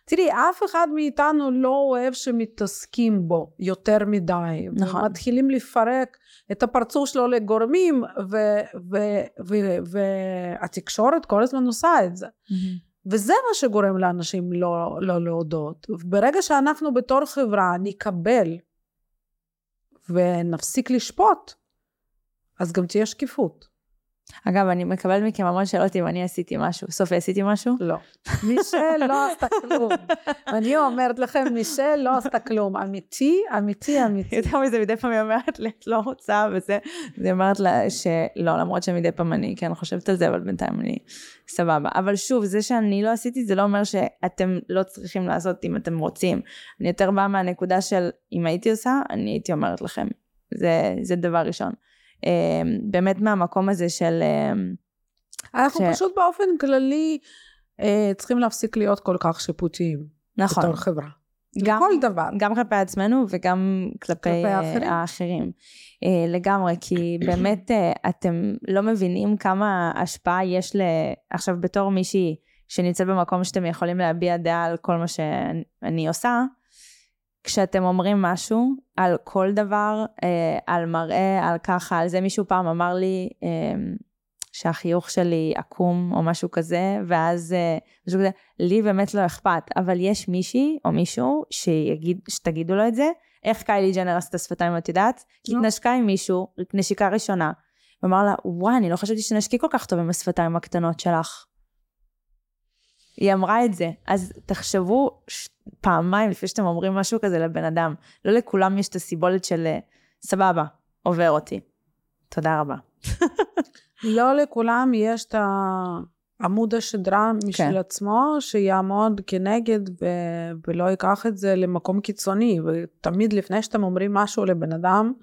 תראי, אף אחד מאיתנו לא אוהב שמתעסקים בו יותר מדי. נכון. מתחילים לפרק את הפרצוף שלו לגורמים, והתקשורת כל הזמן עושה את זה. Mm-hmm. וזה מה שגורם לאנשים לא, לא להודות. ברגע שאנחנו בתור חברה נקבל ונפסיק לשפוט, אז גם תהיה שקיפות. אגב, אני מקבלת מכם המון שאלות אם אני עשיתי משהו. סופי, עשיתי משהו? לא. מישל לא עשתה כלום. אני אומרת לכם, מישל לא עשתה כלום. אמיתי, אמיתי, אמיתי. יותר מזה, מדי פעם היא אומרת לי, את לא רוצה, וזה, היא אומרת לה שלא, למרות שמדי פעם אני כן חושבת על זה, אבל בינתיים אני סבבה. אבל שוב, זה שאני לא עשיתי, זה לא אומר שאתם לא צריכים לעשות אם אתם רוצים. אני יותר באה מהנקודה של, אם הייתי עושה, אני הייתי אומרת לכם. זה, זה דבר ראשון. אמ, באמת מהמקום הזה של... אמ, אנחנו ש... פשוט באופן כללי אה, צריכים להפסיק להיות כל כך שיפוטיים. נכון. בתור חברה. גם, כל דבר. גם כלפי עצמנו וגם כלפי, כלפי אה, האחרים. האחרים. אה, לגמרי, כי באמת אתם לא מבינים כמה השפעה יש ל... עכשיו בתור מישהי שנמצאת במקום שאתם יכולים להביע דעה על כל מה שאני עושה, כשאתם אומרים משהו על כל דבר, אה, על מראה, על ככה, על זה מישהו פעם אמר לי אה, שהחיוך שלי עקום או משהו כזה, ואז אה, משהו כזה, לי באמת לא אכפת, אבל יש מישהי או מישהו שיגיד, שתגידו לו את זה, איך קיילי ג'נר עשתה שפתיים, את יודעת? כי לא. התנשקה עם מישהו, נשיקה ראשונה, ואמר לה, וואי, אני לא חשבתי שנשקי כל כך טוב עם השפתיים הקטנות שלך. היא אמרה את זה. אז תחשבו פעמיים לפני שאתם אומרים משהו כזה לבן אדם. לא לכולם יש את הסיבולת של סבבה, עובר אותי. תודה רבה. לא לכולם יש את עמוד השדרה משל כן. עצמו, שיעמוד כנגד ו- ולא ייקח את זה למקום קיצוני. ותמיד לפני שאתם אומרים משהו לבן אדם,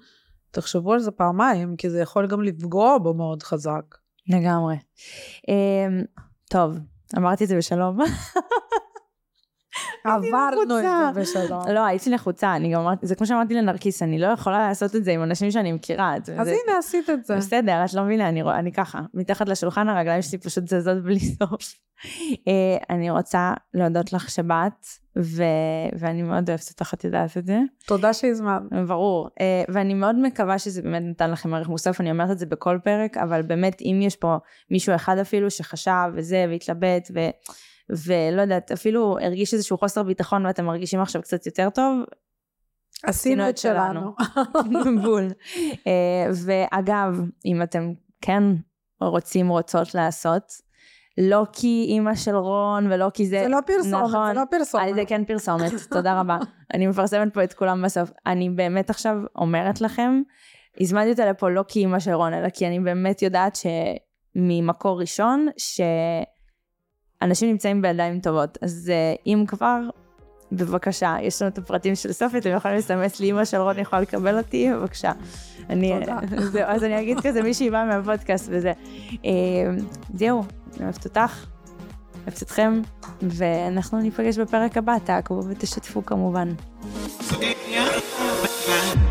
תחשבו על זה פעמיים, כי זה יכול גם לפגוע בו מאוד חזק. לגמרי. Um, טוב, אמרתי את זה בשלום. עברנו את. זה בשלום. לא, הייתי לחוצה, אני גם אמרתי, זה כמו שאמרתי לנרקיס, אני לא יכולה לעשות את זה עם אנשים שאני מכירה. אז הנה, עשית את זה. בסדר, את לא מבינה, אני, ככה, מתחת לשולחן הרגליים שלי פשוט זזות בלי סוף. אה, אני רוצה להודות לך שבאת, ו... ואני מאוד אוהבת אותך, את יודעת את זה. תודה שהזמנת. ברור. אה, ואני מאוד מקווה שזה באמת נתן לכם ערך מוסף, אני אומרת את זה בכל פרק, אבל באמת, אם יש פה מישהו אחד אפילו שחשב וזה, והתלבט, ו... ולא יודעת, אפילו הרגיש איזשהו חוסר ביטחון ואתם מרגישים עכשיו קצת יותר טוב, עשינו את שלנו. בול. אה, ואגב, אם אתם כן רוצים, רוצות לעשות, לא כי אימא של רון ולא כי זה... זה לא פרסומת, נכון. זה לא פרסומת. זה כן פרסומת, תודה רבה. אני מפרסמת פה את כולם בסוף. אני באמת עכשיו אומרת לכם, הזמנתי אותה לפה לא כי אימא של רון, אלא כי אני באמת יודעת שממקור ראשון, שאנשים נמצאים בידיים טובות. אז אה, אם כבר, בבקשה, יש לנו את הפרטים של סופי, אתם יכולים לסמס לי, אמא של רון יכולה לקבל אותי, בבקשה. אני, תודה. זהו, אז אני אגיד כזה, מישהי באה מהפודקאסט וזה. אה, זהו, אני אוהבת אותך, אוהבת אתכם, ואנחנו ניפגש בפרק הבא, תעקבו ותשתפו כמובן. Yeah.